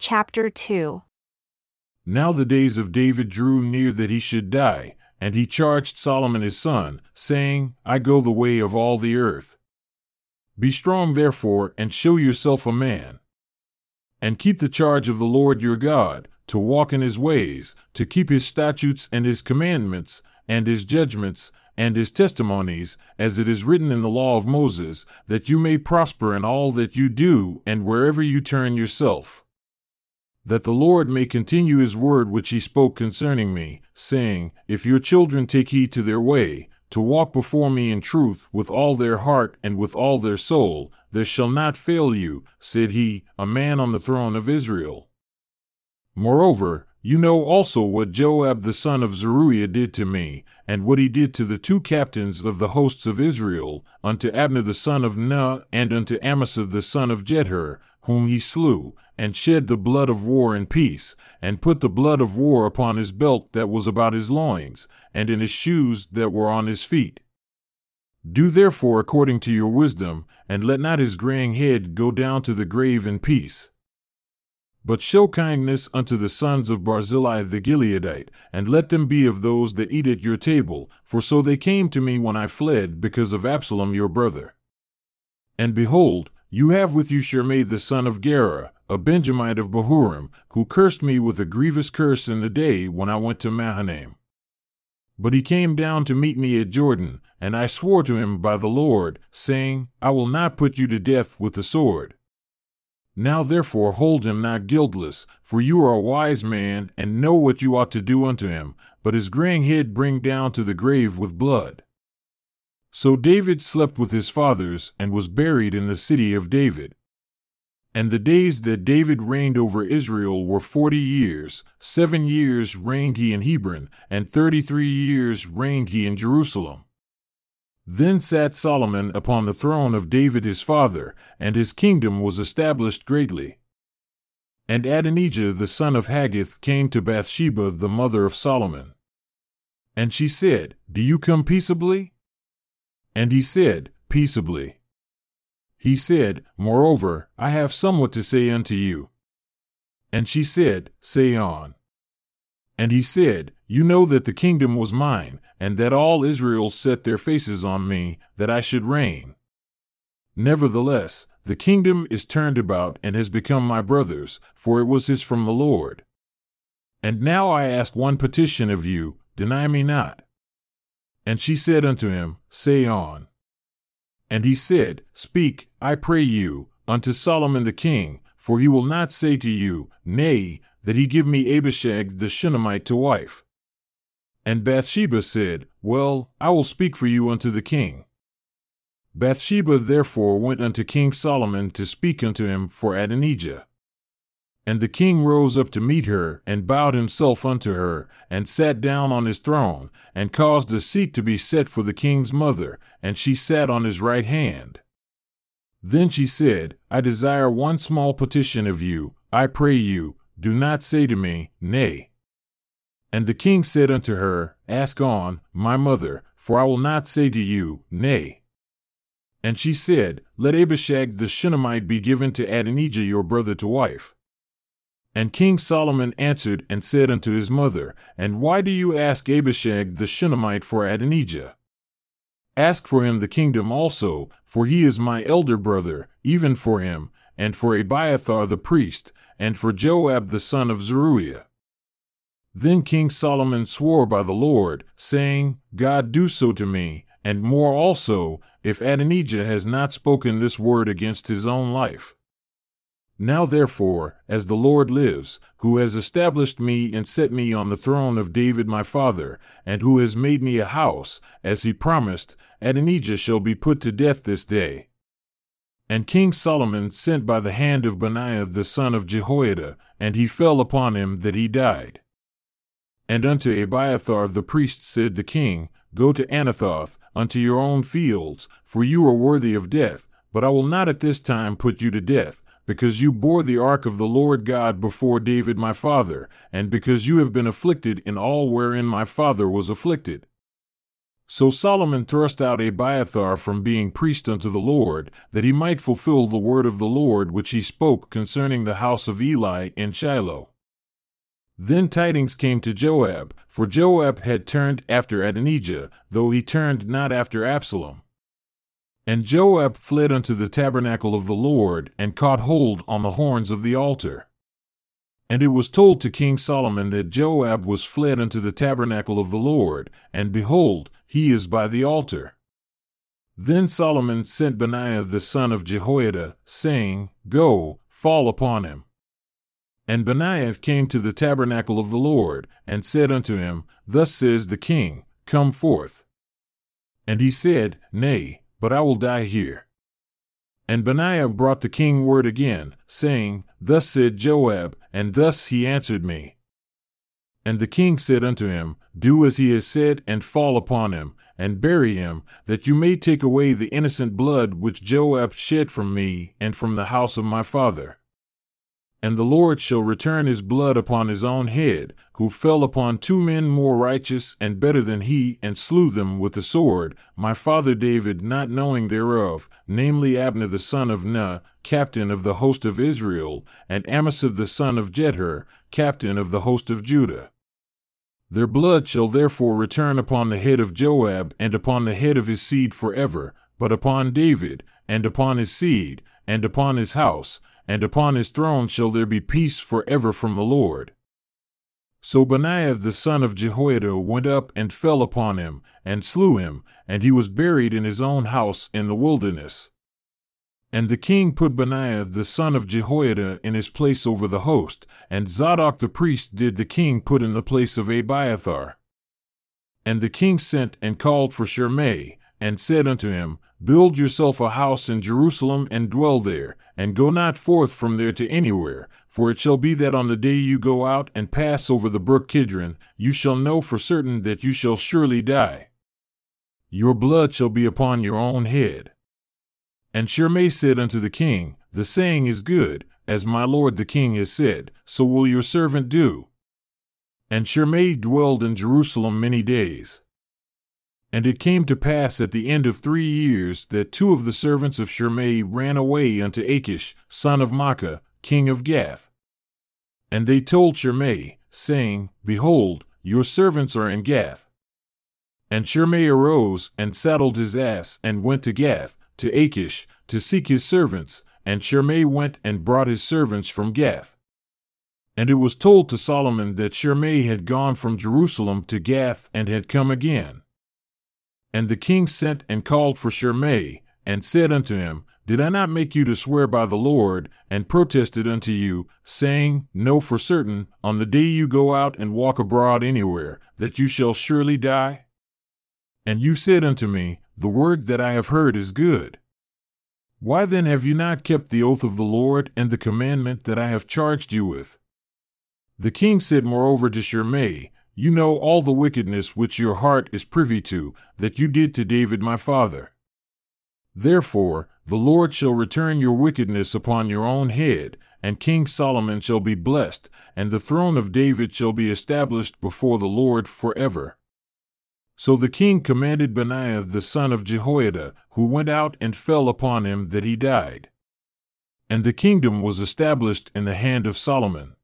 Chapter 2 Now the days of David drew near that he should die, and he charged Solomon his son, saying, I go the way of all the earth. Be strong therefore, and show yourself a man. And keep the charge of the Lord your God, to walk in his ways, to keep his statutes and his commandments, and his judgments, and his testimonies, as it is written in the law of Moses, that you may prosper in all that you do and wherever you turn yourself. That the Lord may continue his word which he spoke concerning me, saying, If your children take heed to their way, to walk before me in truth with all their heart and with all their soul, there shall not fail you, said he, a man on the throne of Israel. Moreover, you know also what Joab the son of Zeruiah did to me, and what he did to the two captains of the hosts of Israel, unto Abner the son of Ner, and unto Amasa the son of Jether, whom he slew, and shed the blood of war in peace, and put the blood of war upon his belt that was about his loins, and in his shoes that were on his feet. Do therefore according to your wisdom, and let not his graying head go down to the grave in peace. But show kindness unto the sons of Barzillai the Gileadite, and let them be of those that eat at your table, for so they came to me when I fled because of Absalom your brother. And behold, you have with you Shimei the son of Gera, a Benjamite of Bahurim, who cursed me with a grievous curse in the day when I went to Mahanaim. But he came down to meet me at Jordan, and I swore to him by the Lord, saying, I will not put you to death with the sword. Now therefore hold him not guiltless, for you are a wise man, and know what you ought to do unto him, but his graying head bring down to the grave with blood. So David slept with his fathers, and was buried in the city of David. And the days that David reigned over Israel were forty years. Seven years reigned he in Hebron, and thirty three years reigned he in Jerusalem. Then sat Solomon upon the throne of David his father, and his kingdom was established greatly. And Adonijah the son of Haggith came to Bathsheba the mother of Solomon. And she said, Do you come peaceably? And he said, Peaceably. He said, Moreover, I have somewhat to say unto you. And she said, Say on. And he said, You know that the kingdom was mine, and that all Israel set their faces on me, that I should reign. Nevertheless, the kingdom is turned about and has become my brother's, for it was his from the Lord. And now I ask one petition of you, deny me not. And she said unto him, Say on. And he said, Speak, I pray you, unto Solomon the king, for he will not say to you, Nay, that he give me Abishag the Shunammite to wife. And Bathsheba said, Well, I will speak for you unto the king. Bathsheba therefore went unto King Solomon to speak unto him for Adonijah. And the king rose up to meet her, and bowed himself unto her, and sat down on his throne, and caused a seat to be set for the king's mother, and she sat on his right hand. Then she said, I desire one small petition of you, I pray you, do not say to me, Nay. And the king said unto her, Ask on, my mother, for I will not say to you, Nay. And she said, Let Abishag the Shunammite be given to Adonijah your brother to wife. And King Solomon answered and said unto his mother, And why do you ask Abishag the Shunammite for Adonijah? Ask for him the kingdom also, for he is my elder brother, even for him, and for Abiathar the priest, and for Joab the son of Zeruiah. Then King Solomon swore by the Lord, saying, God do so to me, and more also, if Adonijah has not spoken this word against his own life. Now therefore, as the Lord lives, who has established me and set me on the throne of David my father, and who has made me a house, as he promised, Adonijah shall be put to death this day. And King Solomon sent by the hand of Benaiah the son of Jehoiada, and he fell upon him that he died. And unto Abiathar the priest said the king, Go to Anathoth, unto your own fields, for you are worthy of death, but I will not at this time put you to death, because you bore the ark of the Lord God before David my father, and because you have been afflicted in all wherein my father was afflicted. So Solomon thrust out Abiathar from being priest unto the Lord, that he might fulfill the word of the Lord which he spoke concerning the house of Eli in Shiloh. Then tidings came to Joab, for Joab had turned after Adonijah, though he turned not after Absalom. And Joab fled unto the tabernacle of the Lord, and caught hold on the horns of the altar. And it was told to King Solomon that Joab was fled unto the tabernacle of the Lord, and behold, he is by the altar. Then Solomon sent Benaiah the son of Jehoiada, saying, Go, fall upon him. And Benaiah came to the tabernacle of the Lord, and said unto him, Thus says the king, Come forth. And he said, Nay, but I will die here. And Benaiah brought the king word again, saying, Thus said Joab, and thus he answered me. And the king said unto him, Do as he has said, and fall upon him, and bury him, that you may take away the innocent blood which Joab shed from me and from the house of my father. And the Lord shall return his blood upon his own head, who fell upon two men more righteous and better than he, and slew them with the sword, my father David not knowing thereof, namely Abner the son of Ner, captain of the host of Israel, and Amasa the son of Jether, captain of the host of Judah. Their blood shall therefore return upon the head of Joab, and upon the head of his seed forever, but upon David, and upon his seed, and upon his house, and upon his throne shall there be peace forever from the Lord. So Benaiah the son of Jehoiada went up and fell upon him, and slew him, and he was buried in his own house in the wilderness. And the king put Benaiah the son of Jehoiada in his place over the host, and Zadok the priest did the king put in the place of Abiathar. And the king sent and called for Shimei, and said unto him, Build yourself a house in Jerusalem and dwell there, and go not forth from there to anywhere. For it shall be that on the day you go out and pass over the brook Kidron, you shall know for certain that you shall surely die. Your blood shall be upon your own head. And Shimei said unto the king, The saying is good, as my lord the king has said, so will your servant do. And Shimei dwelled in Jerusalem many days. And it came to pass at the end of three years that two of the servants of Shimei ran away unto Achish, son of Maachah, king of Gath. And they told Shimei, saying, Behold, your servants are in Gath. And Shimei arose and saddled his ass and went to Gath, to Achish, to seek his servants, and Shimei went and brought his servants from Gath. And it was told to Solomon that Shimei had gone from Jerusalem to Gath and had come again. And the king sent and called for Shimei, and said unto him, Did I not make you to swear by the Lord, and protested unto you, saying, Know for certain, on the day you go out and walk abroad anywhere, that you shall surely die? And you said unto me, The word that I have heard is good. Why then have you not kept the oath of the Lord and the commandment that I have charged you with? The king said moreover to Shimei, you know all the wickedness which your heart is privy to, that you did to David my father. Therefore, the Lord shall return your wickedness upon your own head, and King Solomon shall be blessed, and the throne of David shall be established before the Lord forever. So the king commanded Benaiah the son of Jehoiada, who went out and fell upon him that he died. And the kingdom was established in the hand of Solomon.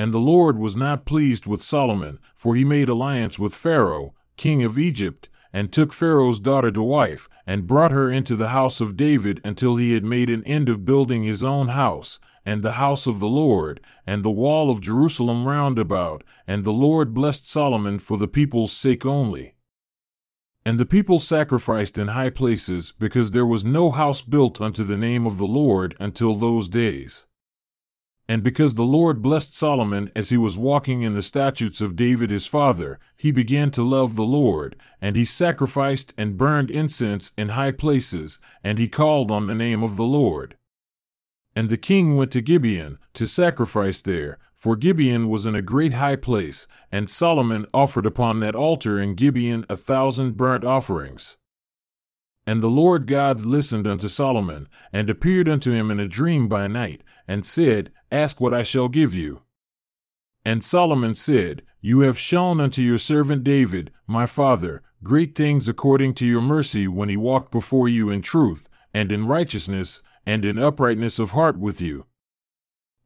And the Lord was not pleased with Solomon, for he made alliance with Pharaoh, king of Egypt, and took Pharaoh's daughter to wife, and brought her into the house of David until he had made an end of building his own house, and the house of the Lord, and the wall of Jerusalem round about, and the Lord blessed Solomon for the people's sake only. And the people sacrificed in high places, because there was no house built unto the name of the Lord until those days. And because the Lord blessed Solomon as he was walking in the statutes of David his father, he began to love the Lord, and he sacrificed and burned incense in high places, and he called on the name of the Lord. And the king went to Gibeon to sacrifice there, for Gibeon was in a great high place, and Solomon offered upon that altar in Gibeon a thousand burnt offerings. And the Lord God listened unto Solomon, and appeared unto him in a dream by night, and said, Ask what I shall give you. And Solomon said, You have shown unto your servant David, my father, great things according to your mercy when he walked before you in truth, and in righteousness, and in uprightness of heart with you.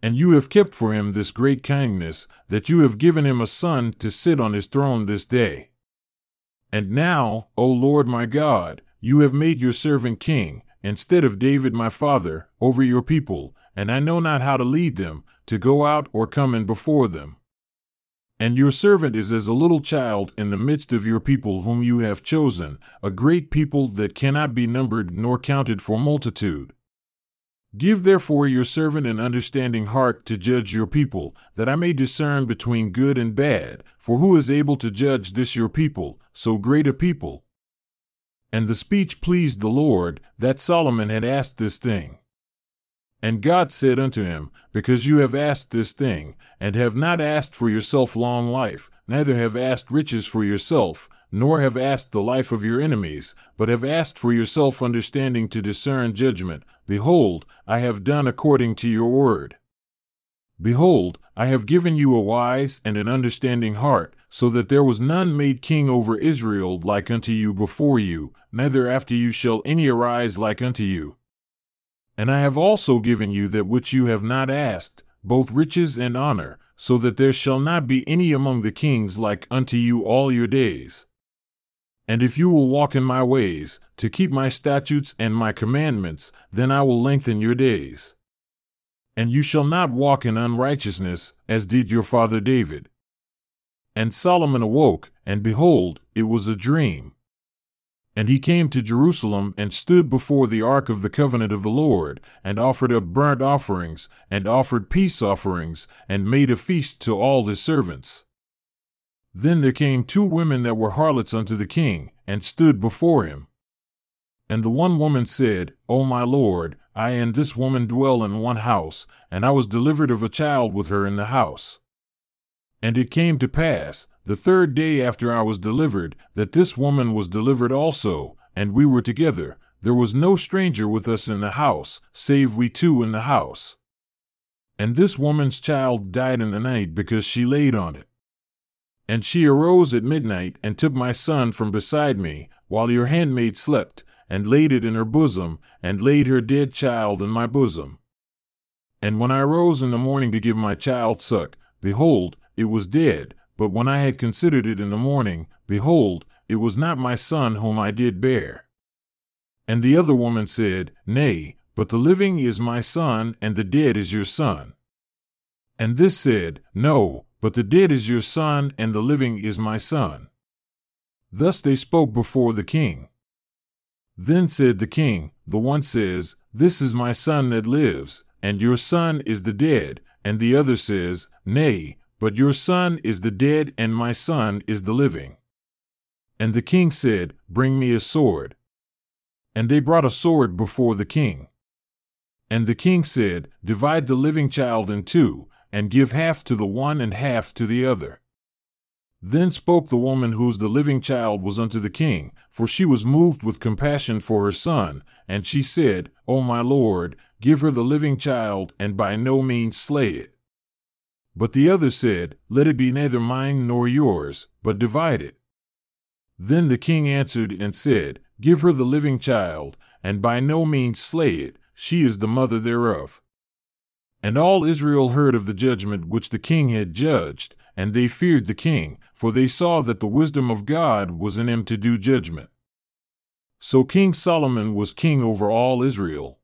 And you have kept for him this great kindness, that you have given him a son to sit on his throne this day. And now, O Lord my God, you have made your servant king, instead of David my father, over your people, and I know not how to lead them, to go out or come in before them. And your servant is as a little child in the midst of your people whom you have chosen, a great people that cannot be numbered nor counted for multitude. Give therefore your servant an understanding heart to judge your people, that I may discern between good and bad. For who is able to judge this your people, so great a people? And the speech pleased the Lord, that Solomon had asked this thing. And God said unto him, Because you have asked this thing, and have not asked for yourself long life, neither have asked riches for yourself, nor have asked the life of your enemies, but have asked for yourself understanding to discern judgment, behold, I have done according to your word. Behold, I have given you a wise and an understanding heart, so that there was none made king over Israel like unto you before you, neither after you shall any arise like unto you. And I have also given you that which you have not asked, both riches and honor, so that there shall not be any among the kings like unto you all your days. And if you will walk in my ways, to keep my statutes and my commandments, then I will lengthen your days. And you shall not walk in unrighteousness, as did your father David. And Solomon awoke, and behold, it was a dream. And he came to Jerusalem and stood before the ark of the covenant of the Lord, and offered up burnt offerings, and offered peace offerings, and made a feast to all his servants. Then there came two women that were harlots unto the king, and stood before him. And the one woman said, O my lord, I and this woman dwell in one house, and I was delivered of a child with her in the house. And it came to pass, the third day after I was delivered, that this woman was delivered also, and we were together. There was no stranger with us in the house, save we two in the house. And this woman's child died in the night because she laid on it. And she arose at midnight and took my son from beside me, while your handmaid slept, and laid it in her bosom, and laid her dead child in my bosom. And when I rose in the morning to give my child suck, behold, it was dead, but when I had considered it in the morning, behold, it was not my son whom I did bear. And the other woman said, Nay, but the living is my son, and the dead is your son. And this said, No, but the dead is your son, and the living is my son. Thus they spoke before the king. Then said the king, The one says, This is my son that lives, and your son is the dead. And the other says, Nay, but your son is the dead, and my son is the living. And the king said, Bring me a sword. And they brought a sword before the king. And the king said, Divide the living child in two, and give half to the one and half to the other. Then spoke the woman whose the living child was unto the king, for she was moved with compassion for her son, and she said, O my lord, give her the living child, and by no means slay it. But the other said, Let it be neither mine nor yours, but divide it. Then the king answered and said, Give her the living child, and by no means slay it, she is the mother thereof. And all Israel heard of the judgment which the king had judged, and they feared the king, for they saw that the wisdom of God was in him to do judgment. So King Solomon was king over all Israel.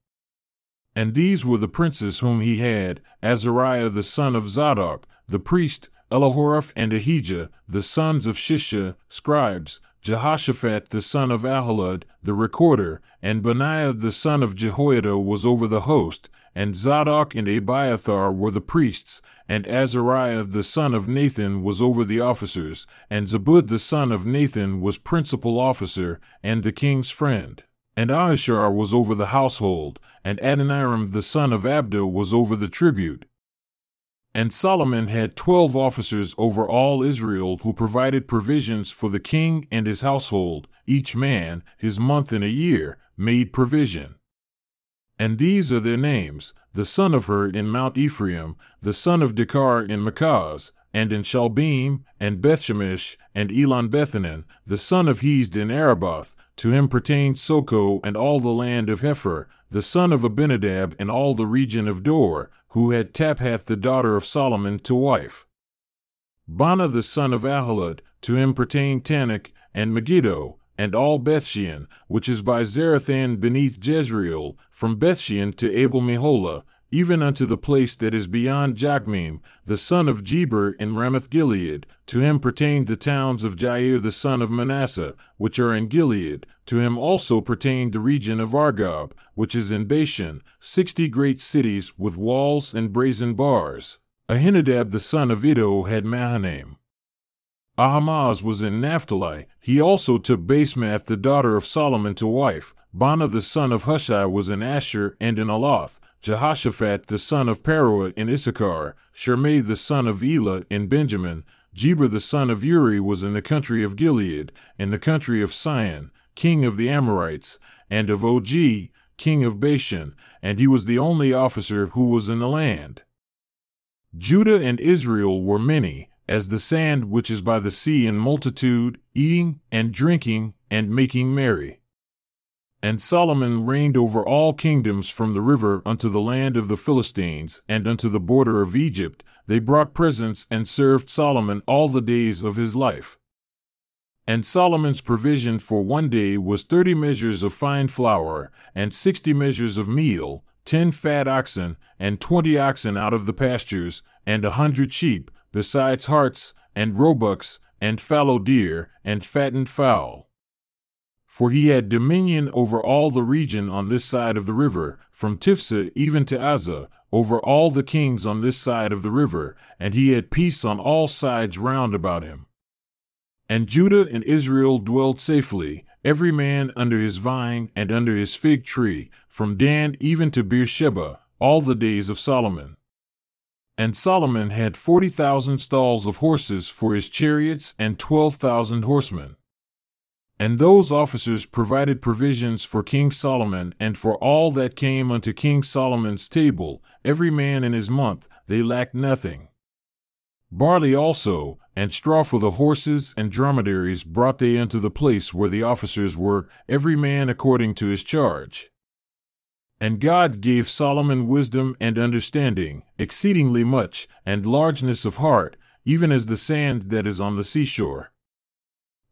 And these were the princes whom he had Azariah the son of Zadok, the priest, Elihoreph and Ahijah, the sons of Shisha, scribes, Jehoshaphat the son of Ahilud, the recorder, and Benaiah the son of Jehoiada was over the host, and Zadok and Abiathar were the priests, and Azariah the son of Nathan was over the officers, and Zabud the son of Nathan was principal officer, and the king's friend. And Ahishar was over the household, and Adoniram the son of Abda was over the tribute. And Solomon had twelve officers over all Israel who provided provisions for the king and his household, each man, his month in a year, made provision. And these are their names the son of Hur in Mount Ephraim, the son of Dekar in Makaz, and in Shalbim, and Bethshemesh, and Elon Bethanan, the son of Hesed in Arabah. To him pertained Soco and all the land of Hepher, the son of Abinadab and all the region of Dor, who had Taphath the daughter of Solomon to wife. Baana the son of Ahilud, to him pertained Taanach, and Megiddo, and all Bethshean, which is by Zarethan beneath Jezreel, from Bethshean to Abel Meholah, even unto the place that is beyond Jokmeam, the son of Geber in Ramoth Gilead. To him pertained the towns of Jair the son of Manasseh, which are in Gilead. To him also pertained the region of Argob, which is in Bashan, sixty great cities with walls and brazen bars. Ahinadab the son of Iddo had Mahanaim. Ahimaaz was in Naphtali. He also took Basemath the daughter of Solomon to wife. Baana the son of Hushai was in Asher and in Aloth. Jehoshaphat the son of Paruah in Issachar, Shimei the son of Elah in Benjamin, Geber the son of Uri was in the country of Gilead, in the country of Sihon, king of the Amorites, and of Og, king of Bashan, and he was the only officer who was in the land. Judah and Israel were many, as the sand which is by the sea in multitude, eating and drinking and making merry. And Solomon reigned over all kingdoms from the river unto the land of the Philistines and unto the border of Egypt. They brought presents and served Solomon all the days of his life. And Solomon's provision for one day was thirty measures of fine flour, and sixty measures of meal, ten fat oxen, and twenty oxen out of the pastures, and a hundred sheep, besides harts, and roebucks, and fallow deer, and fattened fowl for he had dominion over all the region on this side of the river, from Tiphsah even to Azzah, over all the kings on this side of the river, and he had peace on all sides round about him. And Judah and Israel dwelt safely, every man under his vine and under his fig tree, from Dan even to Beersheba, all the days of Solomon. And Solomon had forty thousand stalls of horses for his chariots and twelve thousand horsemen. And those officers provided provisions for King Solomon and for all that came unto King Solomon's table, every man in his month, they lacked nothing. Barley also, and straw for the horses and dromedaries brought they unto the place where the officers were, every man according to his charge. And God gave Solomon wisdom and understanding, exceedingly much, and largeness of heart, even as the sand that is on the seashore.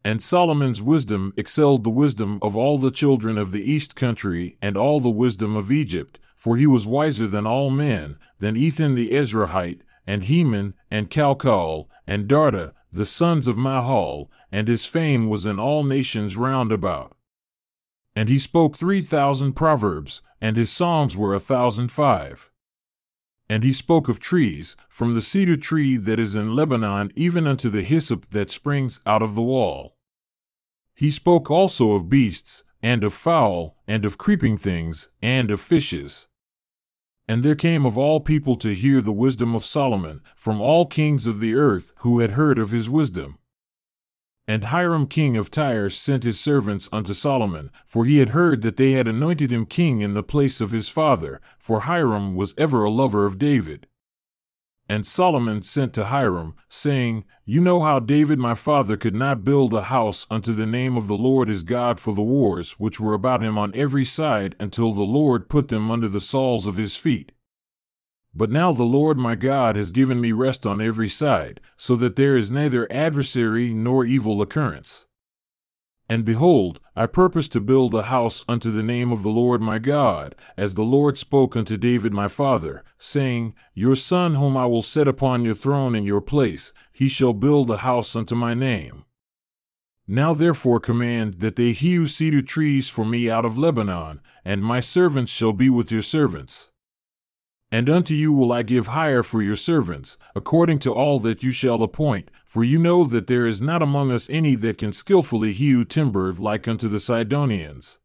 And Solomon's wisdom excelled the wisdom of all the children of the east country and all the wisdom of Egypt, for he was wiser than all men, than Ethan the Ezrahite, and Heman, and Calcol, and Darda, the sons of Mahol, and his fame was in all nations round about. And he spoke three thousand proverbs, and his songs were a thousand five. And he spoke of trees, from the cedar tree that is in Lebanon even unto the hyssop that springs out of the wall. He spoke also of beasts, and of fowl, and of creeping things, and of fishes. And there came of all people to hear the wisdom of Solomon, from all kings of the earth who had heard of his wisdom. And Hiram king of Tyre sent his servants unto Solomon, for he had heard that they had anointed him king in the place of his father, for Hiram was ever a lover of David. And Solomon sent to Hiram, saying, You know how David my father could not build a house unto the name of the Lord his God for the wars which were about him on every side until the Lord put them under the soles of his feet. But now the Lord my God has given me rest on every side, so that there is neither adversary nor evil occurrence. And behold, I purpose to build a house unto the name of the Lord my God, as the Lord spoke unto David my father, saying, Your son whom I will set upon your throne in your place, he shall build a house unto my name. Now therefore command that they hew cedar trees for me out of Lebanon, and my servants shall be with your servants. And unto you will I give hire for your servants, according to all that you shall appoint, for you know that there is not among us any that can skilfully hew timber like unto the Sidonians.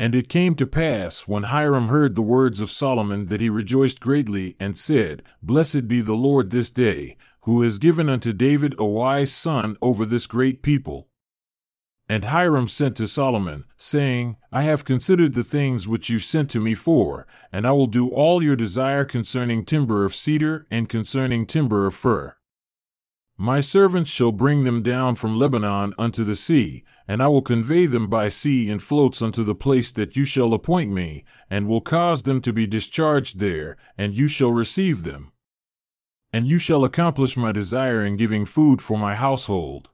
And it came to pass, when Hiram heard the words of Solomon, that he rejoiced greatly, and said, Blessed be the Lord this day, who has given unto David a wise son over this great people. And Hiram sent to Solomon, saying, I have considered the things which you sent to me for, and I will do all your desire concerning timber of cedar and concerning timber of fir. My servants shall bring them down from Lebanon unto the sea, and I will convey them by sea in floats unto the place that you shall appoint me, and will cause them to be discharged there, and you shall receive them. And you shall accomplish my desire in giving food for my household.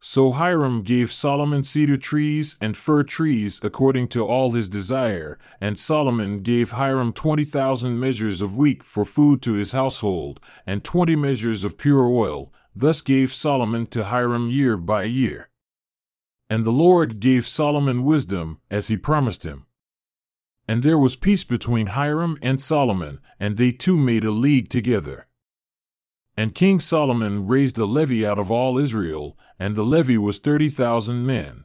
So Hiram gave Solomon cedar trees and fir trees according to all his desire, and Solomon gave Hiram twenty thousand measures of wheat for food to his household, and twenty measures of pure oil. Thus gave Solomon to Hiram year by year. And the Lord gave Solomon wisdom, as he promised him. And there was peace between Hiram and Solomon, and they two made a league together. And King Solomon raised a levy out of all Israel, and the levy was thirty thousand men.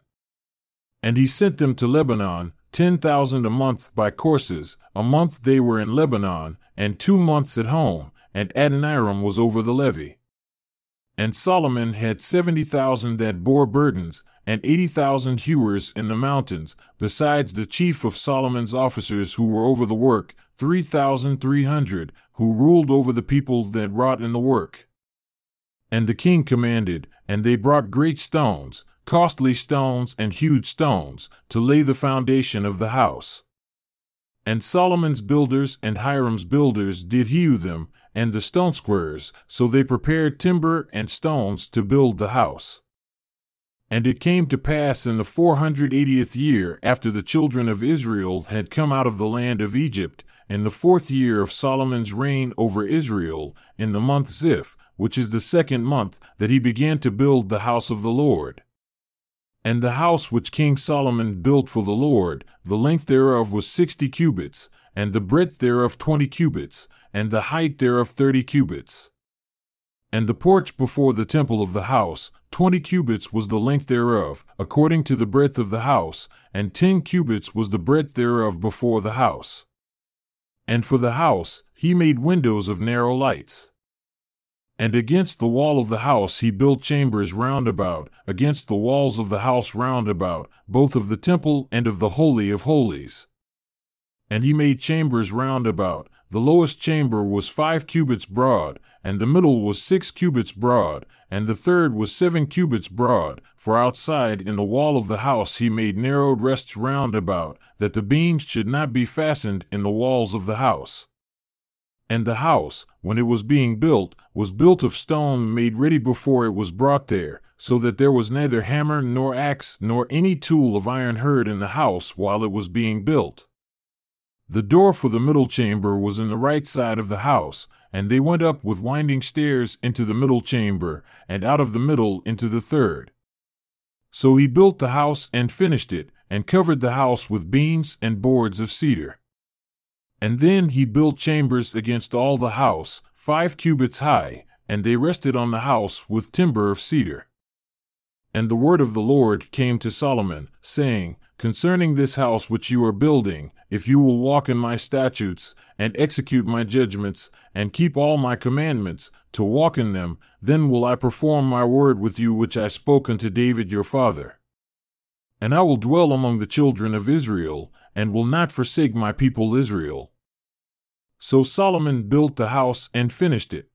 And he sent them to Lebanon, ten thousand a month by courses. A month they were in Lebanon, and two months at home, and Adoniram was over the levy. And Solomon had seventy thousand that bore burdens, and eighty thousand hewers in the mountains, besides the chief of Solomon's officers who were over the work, three thousand three hundred, who ruled over the people that wrought in the work. And the king commanded, and they brought great stones, costly stones and huge stones, to lay the foundation of the house. And Solomon's builders and Hiram's builders did hew them, and the stone squares, so they prepared timber and stones to build the house. And it came to pass in the four hundred eightieth year after the children of Israel had come out of the land of Egypt, in the fourth year of Solomon's reign over Israel, in the month Ziph, which is the second month, that he began to build the house of the Lord. And the house which King Solomon built for the Lord, the length thereof was sixty cubits, and the breadth thereof twenty cubits, and the height thereof thirty cubits. And the porch before the temple of the house, twenty cubits was the length thereof, according to the breadth of the house, and ten cubits was the breadth thereof before the house. And for the house he made windows of narrow lights. And against the wall of the house he built chambers round about, against the walls of the house round about, both of the temple and of the Holy of Holies. And he made chambers round about. The lowest chamber was five cubits broad, and the middle was six cubits broad, and the third was seven cubits broad. For outside in the wall of the house he made narrowed rests round about, that the beams should not be fastened in the walls of the house. And the house, when it was being built, was built of stone made ready before it was brought there, so that there was neither hammer nor axe nor any tool of iron heard in the house while it was being built. The door for the middle chamber was in the right side of the house, and they went up with winding stairs into the middle chamber, and out of the middle into the third. So he built the house and finished it, and covered the house with beams and boards of cedar. And then he built chambers against all the house, five cubits high, and they rested on the house with timber of cedar. And the word of the Lord came to Solomon, saying, Concerning this house which you are building, if you will walk in my statutes, and execute my judgments, and keep all my commandments, to walk in them, then will I perform my word with you which I spoke unto David your father. And I will dwell among the children of Israel, and will not forsake my people Israel. So Solomon built the house and finished it.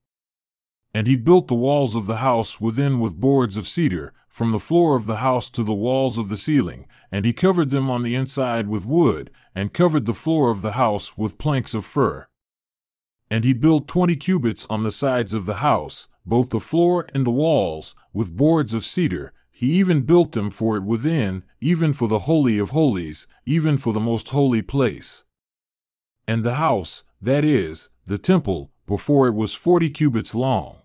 And he built the walls of the house within with boards of cedar, from the floor of the house to the walls of the ceiling, and he covered them on the inside with wood, and covered the floor of the house with planks of fir. And he built twenty cubits on the sides of the house, both the floor and the walls, with boards of cedar. He even built them for it within, even for the Holy of Holies, even for the most holy place. And the house, that is, the temple, before it was forty cubits long.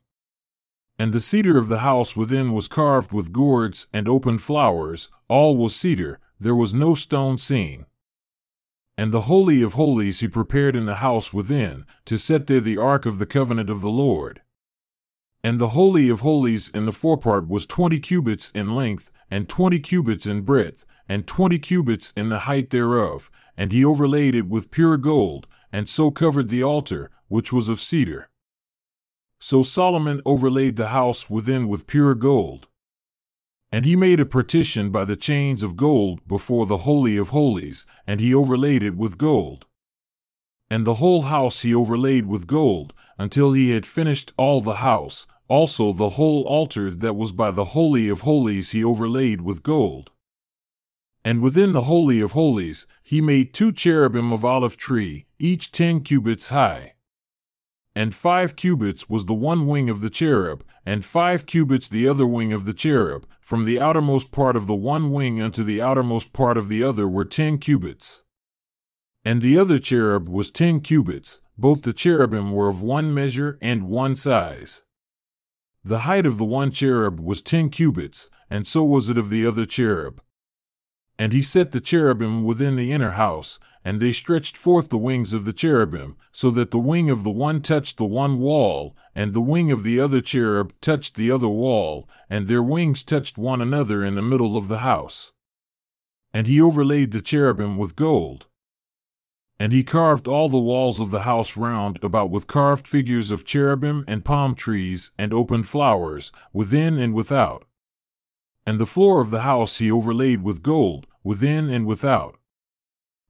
And the cedar of the house within was carved with gourds and open flowers, all was cedar, there was no stone seen. And the Holy of Holies he prepared in the house within, to set there the ark of the covenant of the Lord. And the Holy of Holies in the forepart was twenty cubits in length, and twenty cubits in breadth, and twenty cubits in the height thereof, and he overlaid it with pure gold, and so covered the altar, which was of cedar. So Solomon overlaid the house within with pure gold. And he made a partition by the chains of gold before the Holy of Holies, and he overlaid it with gold. And the whole house he overlaid with gold, until he had finished all the house, Also, the whole altar that was by the Holy of Holies he overlaid with gold. And within the Holy of Holies he made two cherubim of olive tree, each ten cubits high. And five cubits was the one wing of the cherub, and five cubits the other wing of the cherub. From the outermost part of the one wing unto the outermost part of the other were ten cubits. And the other cherub was ten cubits, both the cherubim were of one measure and one size. The height of the one cherub was ten cubits, and so was it of the other cherub. And he set the cherubim within the inner house, and they stretched forth the wings of the cherubim, so that the wing of the one touched the one wall, and the wing of the other cherub touched the other wall, and their wings touched one another in the middle of the house. And he overlaid the cherubim with gold. And he carved all the walls of the house round about with carved figures of cherubim and palm trees and open flowers, within and without. And the floor of the house he overlaid with gold, within and without.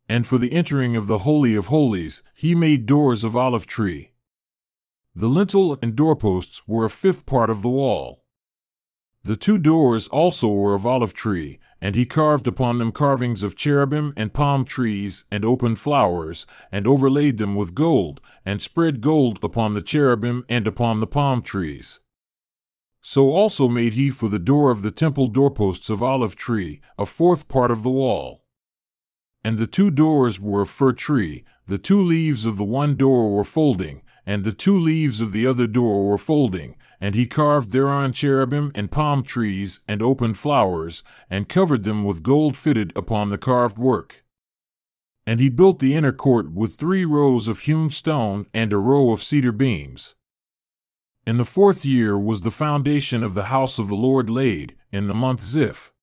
And for the entering of the Holy of Holies, he made doors of olive tree. The lintel and doorposts were a fifth part of the wall. The two doors also were of olive tree, and he carved upon them carvings of cherubim and palm trees and open flowers, and overlaid them with gold, and spread gold upon the cherubim and upon the palm trees. So also made he for the door of the temple doorposts of olive tree, a fourth part of the wall. And the two doors were of fir tree, the two leaves of the one door were folding, and the two leaves of the other door were folding, and he carved thereon cherubim and palm trees and open flowers, and covered them with gold fitted upon the carved work. And he built the inner court with three rows of hewn stone and a row of cedar beams. In the fourth year was the foundation of the house of the Lord laid, in the month Ziph.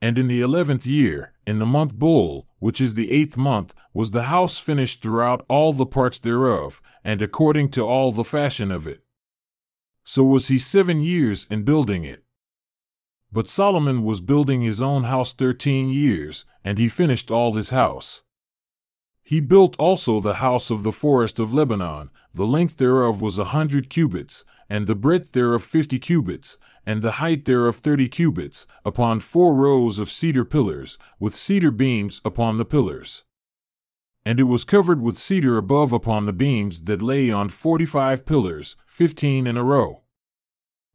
And in the eleventh year, in the month Bul, which is the eighth month, was the house finished throughout all the parts thereof, and according to all the fashion of it. So was he seven years in building it. But Solomon was building his own house thirteen years, and he finished all his house. He built also the house of the forest of Lebanon. The length thereof was a hundred cubits, and the breadth thereof fifty cubits, and the height thereof thirty cubits, upon four rows of cedar pillars, with cedar beams upon the pillars. And it was covered with cedar above upon the beams that lay on forty five pillars, fifteen in a row.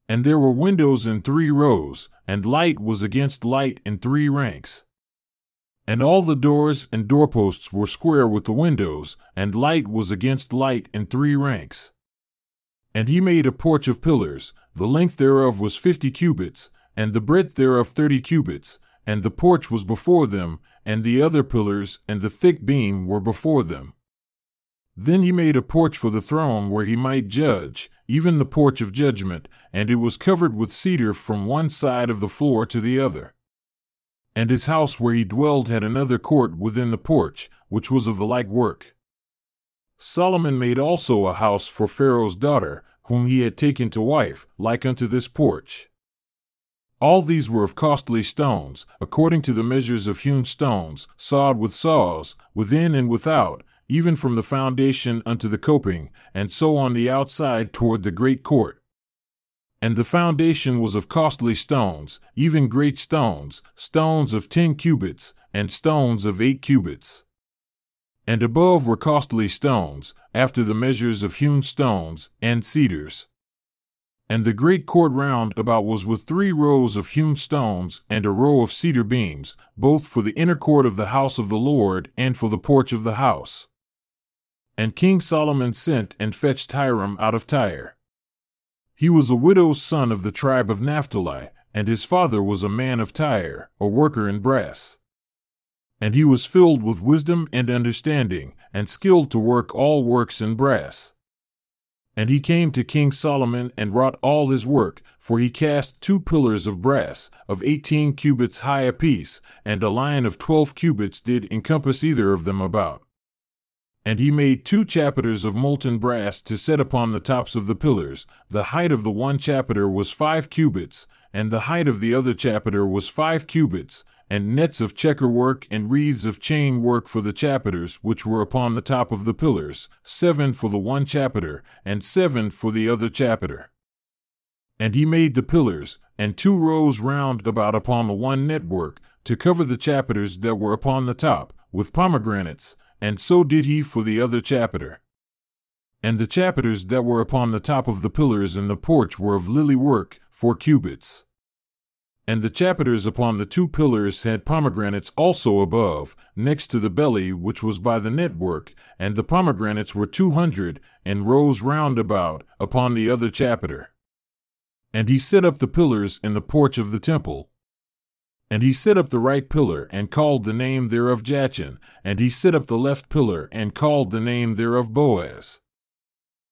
And there were windows in three rows, and light was against light in three ranks. And all the doors and doorposts were square with the windows, and light was against light in three ranks. And he made a porch of pillars, the length thereof was fifty cubits, and the breadth thereof thirty cubits, and the porch was before them, and the other pillars and the thick beam were before them. Then he made a porch for the throne where he might judge, even the porch of judgment, and it was covered with cedar from one side of the floor to the other and his house where he dwelled had another court within the porch, which was of the like work. Solomon made also a house for Pharaoh's daughter, whom he had taken to wife, like unto this porch. All these were of costly stones, according to the measures of hewn stones, sawed with saws, within and without, even from the foundation unto the coping, and so on the outside toward the great court. And the foundation was of costly stones, even great stones, stones of ten cubits, and stones of eight cubits. And above were costly stones, after the measures of hewn stones, and cedars. And the great court round about was with three rows of hewn stones, and a row of cedar beams, both for the inner court of the house of the Lord, and for the porch of the house. And King Solomon sent and fetched Hiram out of Tyre. He was a widow's son of the tribe of Naphtali, and his father was a man of Tyre, a worker in brass. And he was filled with wisdom and understanding, and skilled to work all works in brass. And he came to King Solomon and wrought all his work, for he cast two pillars of brass, of eighteen cubits high apiece, and a line of twelve cubits did encompass either of them about. And he made two chapiters of molten brass to set upon the tops of the pillars. The height of the one chapiter was five cubits, and the height of the other chapiter was five cubits, and nets of checker work and wreaths of chain work for the chapiters which were upon the top of the pillars, seven for the one chapiter, and seven for the other chapiter. And he made the pillars, and two rows round about upon the one network, to cover the chapiters that were upon the top, with pomegranates, and so did he for the other chapiter. And the chapiters that were upon the top of the pillars in the porch were of lily work, four cubits. And the chapiters upon the two pillars had pomegranates also above, next to the belly which was by the network, and the pomegranates were two hundred, and rows round about, upon the other chapiter. And he set up the pillars in the porch of the temple. And he set up the right pillar, and called the name thereof Jachin, and he set up the left pillar, and called the name thereof Boaz.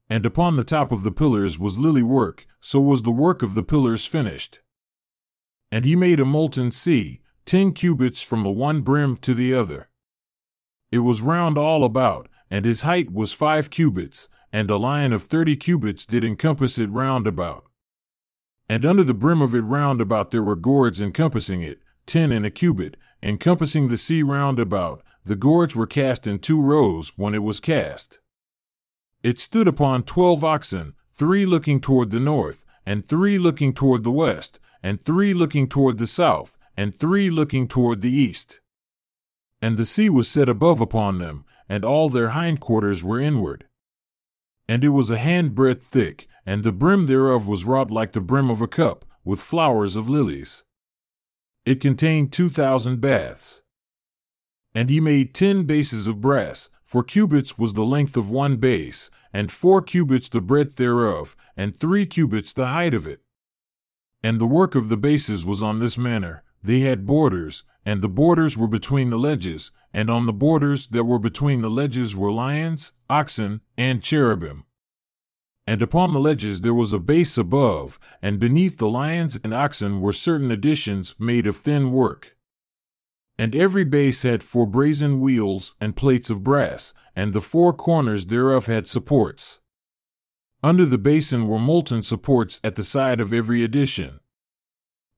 And upon the top of the pillars was lily work, so was the work of the pillars finished. And he made a molten sea, ten cubits from the one brim to the other. It was round all about, and his height was five cubits, and a line of thirty cubits did encompass it round about. And under the brim of it round about there were gourds encompassing it, ten in a cubit, encompassing the sea round about. The gourds were cast in two rows when it was cast. It stood upon twelve oxen, three looking toward the north, and three looking toward the west, and three looking toward the south, and three looking toward the east. And the sea was set above upon them, and all their hindquarters were inward. And it was a handbreadth thick, and the brim thereof was wrought like the brim of a cup, with flowers of lilies. It contained two thousand baths. And he made ten bases of brass, four cubits was the length of one base, and four cubits the breadth thereof, and three cubits the height of it. And the work of the bases was on this manner they had borders, and the borders were between the ledges, and on the borders that were between the ledges were lions, oxen, and cherubim. And upon the ledges there was a base above, and beneath the lions and oxen were certain additions made of thin work. And every base had four brazen wheels and plates of brass, and the four corners thereof had supports. Under the basin were molten supports at the side of every addition.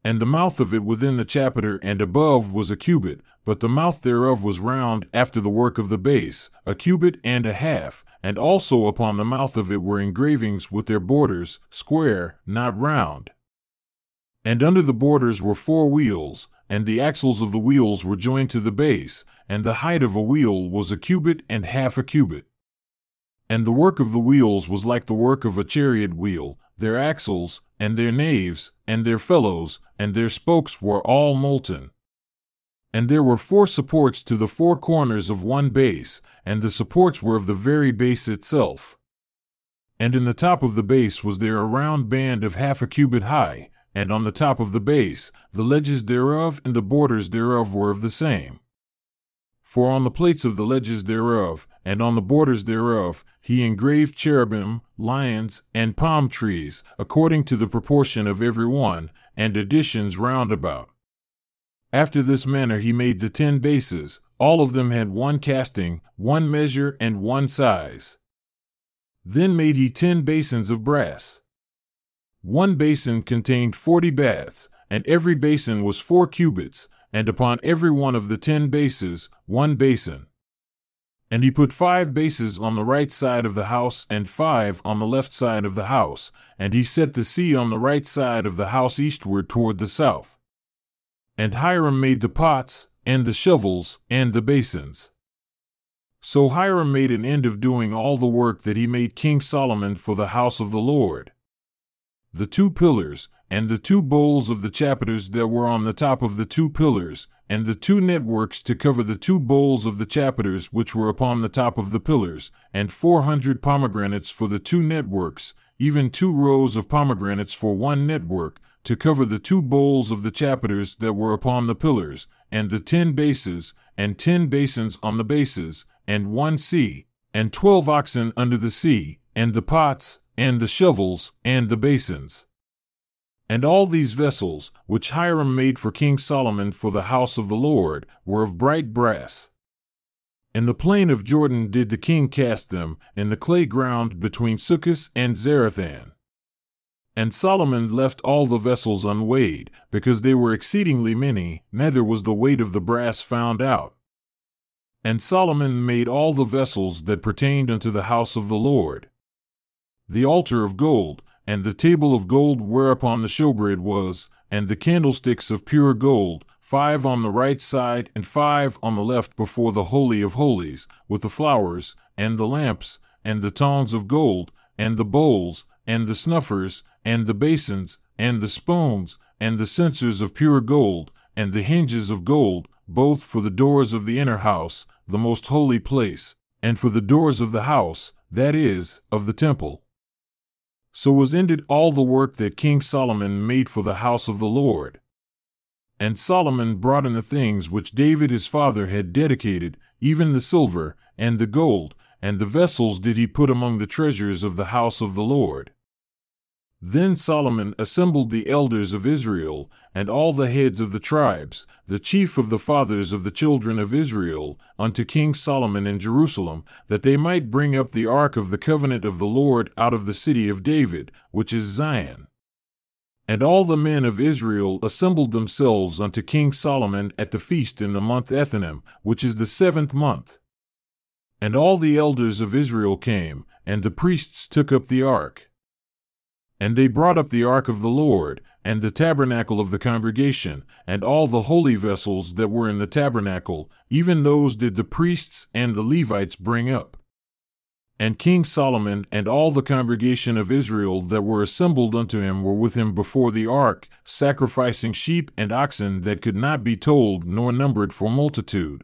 And the mouth of it within the chapiter and above was a cubit, but the mouth thereof was round after the work of the base, a cubit and a half, and also upon the mouth of it were engravings with their borders, square, not round. And under the borders were four wheels, and the axles of the wheels were joined to the base, and the height of a wheel was a cubit and half a cubit. And the work of the wheels was like the work of a chariot wheel, their axles, and their naves, and their felloes, and their spokes were all molten. And there were four supports to the four corners of one base, and the supports were of the very base itself. And in the top of the base was there a round band of half a cubit high, and on the top of the base, the ledges thereof and the borders thereof were of the same. For on the plates of the ledges thereof, and on the borders thereof, he engraved cherubim, lions, and palm trees, according to the proportion of every one, and additions round about. After this manner he made the ten bases, all of them had one casting, one measure, and one size. Then made he ten basins of brass. One basin contained forty baths, and every basin was four cubits, and upon every one of the ten bases, one basin. And he put five bases on the right side of the house and five on the left side of the house, and he set the sea on the right side of the house eastward toward the south. And Hiram made the pots, and the shovels, and the basins. So Hiram made an end of doing all the work that he made King Solomon for the house of the Lord. The two pillars, and the two bowls of the chapiters that were on the top of the two pillars, and the two networks to cover the two bowls of the chapiters which were upon the top of the pillars, and four hundred pomegranates for the two networks, even two rows of pomegranates for one network, to cover the two bowls of the chapiters that were upon the pillars, and the ten bases, and ten basins on the bases, and one sea, and twelve oxen under the sea, and the pots, and the shovels, and the basins. And all these vessels, which Hiram made for King Solomon for the house of the Lord, were of bright brass. In the plain of Jordan did the king cast them, in the clay ground between Succoth and Zarethan. And Solomon left all the vessels unweighed, because they were exceedingly many, neither was the weight of the brass found out. And Solomon made all the vessels that pertained unto the house of the Lord. The altar of gold, and the table of gold whereupon the showbread was, and the candlesticks of pure gold, five on the right side and five on the left before the Holy of Holies, with the flowers, and the lamps, and the tongs of gold, and the bowls, and the snuffers, and the basins, and the spoons, and the censers of pure gold, and the hinges of gold, both for the doors of the inner house, the most holy place, and for the doors of the house, that is, of the temple. So was ended all the work that King Solomon made for the house of the Lord. And Solomon brought in the things which David his father had dedicated, even the silver, and the gold, and the vessels did he put among the treasures of the house of the Lord. Then Solomon assembled the elders of Israel, and all the heads of the tribes, the chief of the fathers of the children of Israel, unto King Solomon in Jerusalem, that they might bring up the ark of the covenant of the Lord out of the city of David, which is Zion. And all the men of Israel assembled themselves unto King Solomon at the feast in the month Ethanim, which is the seventh month. And all the elders of Israel came, and the priests took up the ark. And they brought up the ark of the Lord, and the tabernacle of the congregation, and all the holy vessels that were in the tabernacle, even those did the priests and the Levites bring up. And King Solomon and all the congregation of Israel that were assembled unto him were with him before the ark, sacrificing sheep and oxen that could not be told nor numbered for multitude.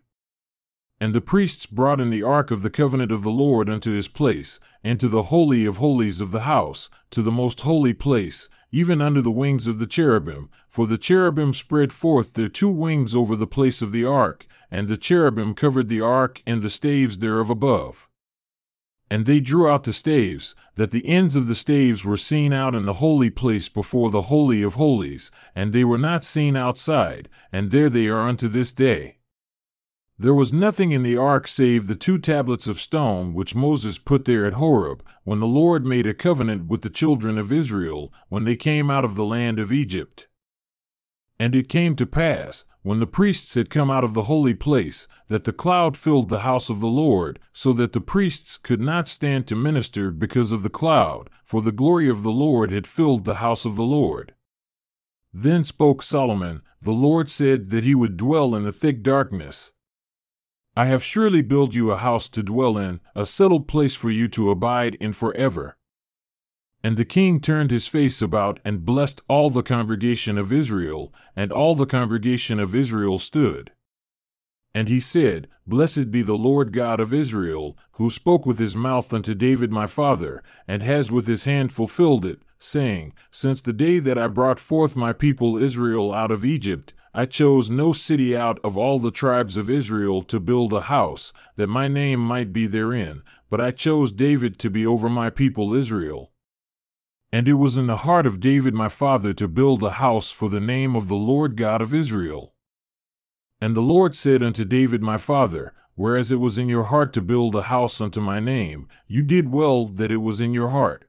And the priests brought in the ark of the covenant of the Lord unto his place, and to the holy of holies of the house, to the most holy place, even under the wings of the cherubim. For the cherubim spread forth their two wings over the place of the ark, and the cherubim covered the ark and the staves thereof above. And they drew out the staves, that the ends of the staves were seen out in the holy place before the holy of holies, and they were not seen outside, and there they are unto this day. There was nothing in the ark save the two tablets of stone which Moses put there at Horeb, when the Lord made a covenant with the children of Israel, when they came out of the land of Egypt. And it came to pass, when the priests had come out of the holy place, that the cloud filled the house of the Lord, so that the priests could not stand to minister because of the cloud, for the glory of the Lord had filled the house of the Lord. Then spoke Solomon, The Lord said that he would dwell in the thick darkness. I have surely built you a house to dwell in, a settled place for you to abide in forever. And the king turned his face about and blessed all the congregation of Israel, and all the congregation of Israel stood. And he said, Blessed be the Lord God of Israel, who spoke with his mouth unto David my father, and has with his hand fulfilled it, saying, Since the day that I brought forth my people Israel out of Egypt, I chose no city out of all the tribes of Israel to build a house, that my name might be therein, but I chose David to be over my people Israel. And it was in the heart of David my father to build a house for the name of the Lord God of Israel. And the Lord said unto David my father, Whereas it was in your heart to build a house unto my name, you did well that it was in your heart.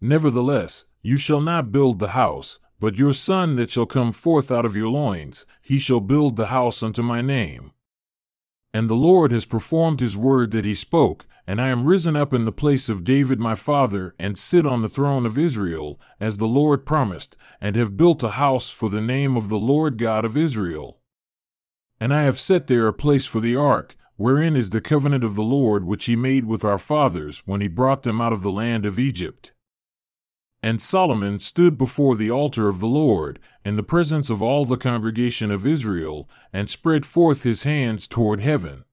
Nevertheless, you shall not build the house, but your son that shall come forth out of your loins, he shall build the house unto my name. And the Lord has performed his word that he spoke, and I am risen up in the place of David my father, and sit on the throne of Israel, as the Lord promised, and have built a house for the name of the Lord God of Israel. And I have set there a place for the ark, wherein is the covenant of the Lord which he made with our fathers when he brought them out of the land of Egypt. And Solomon stood before the altar of the Lord, in the presence of all the congregation of Israel, and spread forth his hands toward heaven.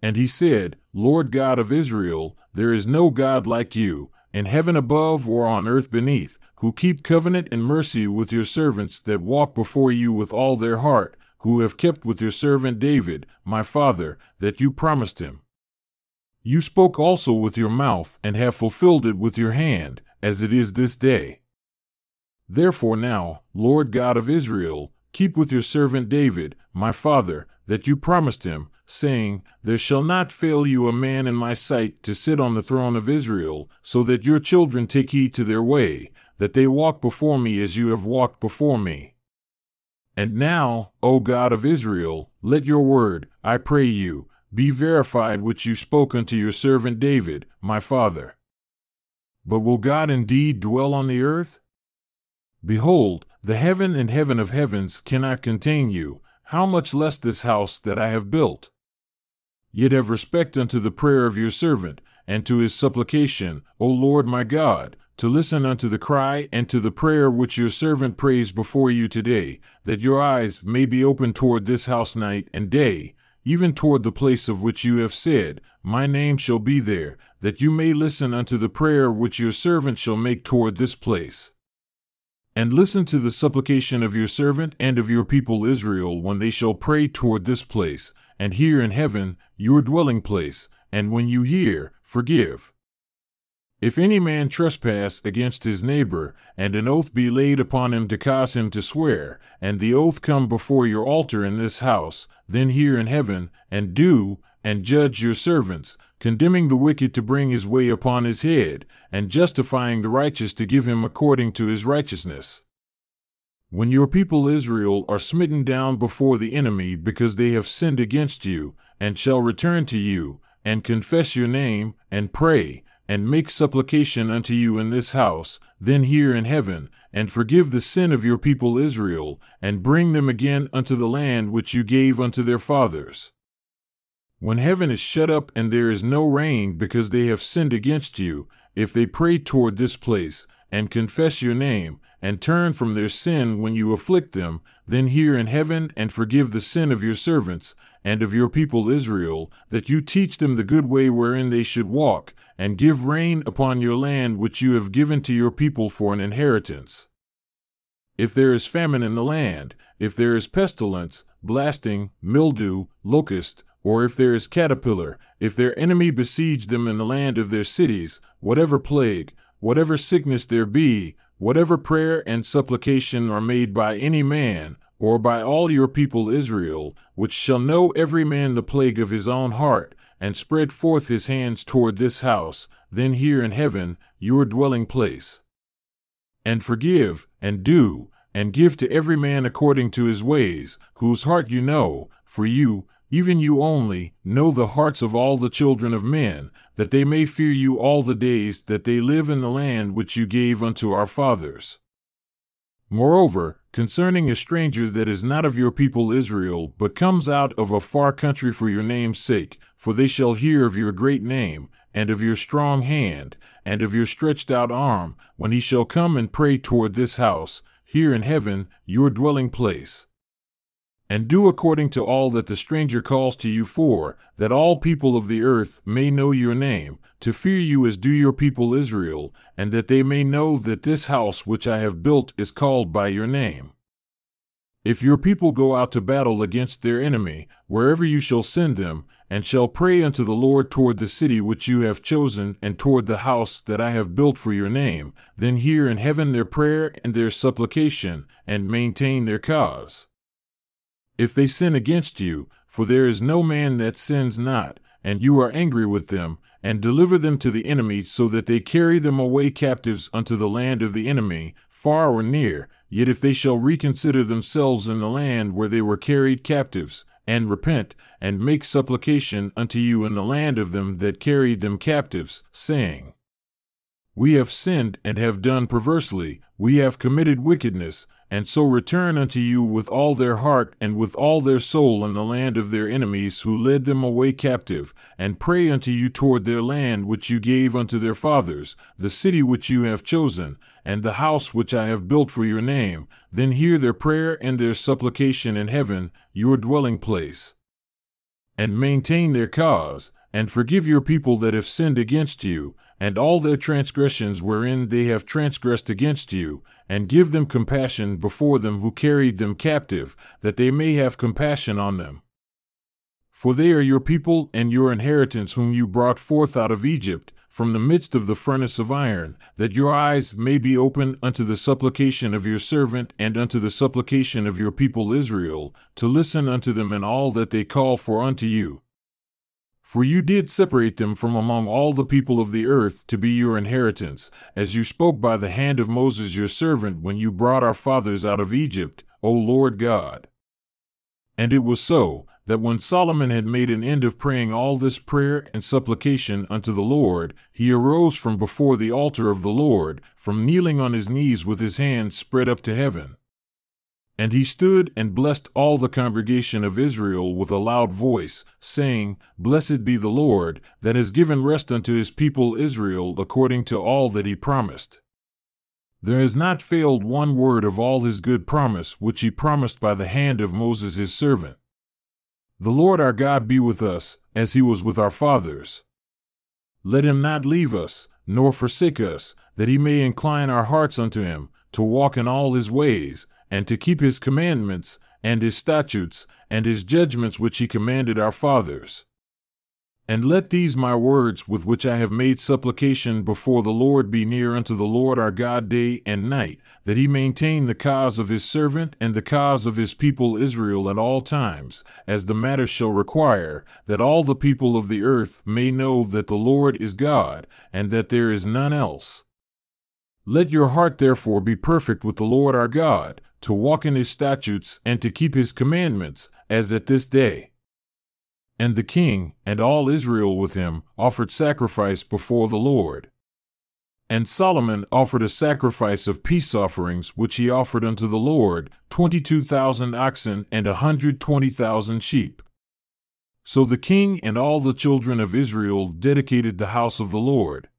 And he said, Lord God of Israel, there is no God like you, in heaven above or on earth beneath, who keep covenant and mercy with your servants that walk before you with all their heart, who have kept with your servant David, my father, that you promised him. You spoke also with your mouth, and have fulfilled it with your hand as it is this day. Therefore now, Lord God of Israel, keep with your servant David, my father, that you promised him, saying, There shall not fail you a man in my sight to sit on the throne of Israel, so that your children take heed to their way, that they walk before me as you have walked before me. And now, O God of Israel, let your word, I pray you, be verified which you spoke unto your servant David, my father. But will God indeed dwell on the earth? Behold, the heaven and heaven of heavens cannot contain you, how much less this house that I have built? Yet have respect unto the prayer of your servant, and to his supplication, O Lord my God, to listen unto the cry and to the prayer which your servant prays before you today, that your eyes may be open toward this house night and day, even toward the place of which you have said, My name shall be there, that you may listen unto the prayer which your servant shall make toward this place. And listen to the supplication of your servant and of your people Israel when they shall pray toward this place, and hear in heaven, your dwelling place, and when you hear, forgive. If any man trespass against his neighbor, and an oath be laid upon him to cause him to swear, and the oath come before your altar in this house, then hear in heaven, and do, and judge your servants, condemning the wicked to bring his way upon his head, and justifying the righteous to give him according to his righteousness. When your people Israel are smitten down before the enemy because they have sinned against you, and shall return to you, and confess your name, and pray, and make supplication unto you in this house, then hear in heaven, and forgive the sin of your people Israel, and bring them again unto the land which you gave unto their fathers. When heaven is shut up and there is no rain because they have sinned against you, if they pray toward this place, and confess your name, and turn from their sin when you afflict them, then hear in heaven and forgive the sin of your servants, and of your people Israel, that you teach them the good way wherein they should walk, and give rain upon your land which you have given to your people for an inheritance. If there is famine in the land, if there is pestilence, blasting, mildew, locust, or if there is caterpillar, if their enemy besiege them in the land of their cities, whatever plague, whatever sickness there be, whatever prayer and supplication are made by any man, or by all your people Israel, which shall know every man the plague of his own heart, and spread forth his hands toward this house, then hear in heaven, your dwelling place. And forgive, and do, and give to every man according to his ways, whose heart you know, for you, even you only, know the hearts of all the children of men, that they may fear you all the days that they live in the land which you gave unto our fathers. Moreover, concerning a stranger that is not of your people Israel, but comes out of a far country for your name's sake, for they shall hear of your great name, and of your strong hand, and of your stretched out arm, when he shall come and pray toward this house, hear in heaven, your dwelling place and do according to all that the stranger calls to you for, that all people of the earth may know your name, to fear you as do your people Israel, and that they may know that this house which I have built is called by your name. If your people go out to battle against their enemy, wherever you shall send them, and shall pray unto the Lord toward the city which you have chosen, and toward the house that I have built for your name, then hear in heaven their prayer and their supplication, and maintain their cause if they sin against you, for there is no man that sins not, and you are angry with them, and deliver them to the enemy, so that they carry them away captives unto the land of the enemy, far or near, yet if they shall reconsider themselves in the land where they were carried captives, and repent, and make supplication unto you in the land of them that carried them captives, saying, We have sinned and have done perversely, we have committed wickedness, and so return unto you with all their heart and with all their soul in the land of their enemies who led them away captive, and pray unto you toward their land which you gave unto their fathers, the city which you have chosen, and the house which I have built for your name, then hear their prayer and their supplication in heaven, your dwelling place. And maintain their cause, and forgive your people that have sinned against you, and all their transgressions wherein they have transgressed against you, and give them compassion before them who carried them captive, that they may have compassion on them. For they are your people and your inheritance whom you brought forth out of Egypt, from the midst of the furnace of iron, that your eyes may be open unto the supplication of your servant and unto the supplication of your people Israel, to listen unto them in all that they call for unto you. For you did separate them from among all the people of the earth to be your inheritance, as you spoke by the hand of Moses your servant when you brought our fathers out of Egypt, O Lord God. And it was so, that when Solomon had made an end of praying all this prayer and supplication unto the Lord, he arose from before the altar of the Lord, from kneeling on his knees with his hands spread up to heaven. And he stood and blessed all the congregation of Israel with a loud voice, saying, Blessed be the Lord, that has given rest unto his people Israel according to all that he promised. There has not failed one word of all his good promise which he promised by the hand of Moses his servant. The Lord our God be with us, as he was with our fathers. Let him not leave us, nor forsake us, that he may incline our hearts unto him, to walk in all his ways, and to keep his commandments, and his statutes, and his judgments which he commanded our fathers. And let these my words with which I have made supplication before the Lord be near unto the Lord our God day and night, that he maintain the cause of his servant and the cause of his people Israel at all times, as the matter shall require, that all the people of the earth may know that the Lord is God, and that there is none else. Let your heart therefore be perfect with the Lord our God, to walk in his statutes and to keep his commandments, as at this day. And the king, and all Israel with him, offered sacrifice before the Lord. And Solomon offered a sacrifice of peace offerings, which he offered unto the Lord, twenty two thousand oxen and a hundred twenty thousand sheep. So the king and all the children of Israel dedicated the house of the Lord.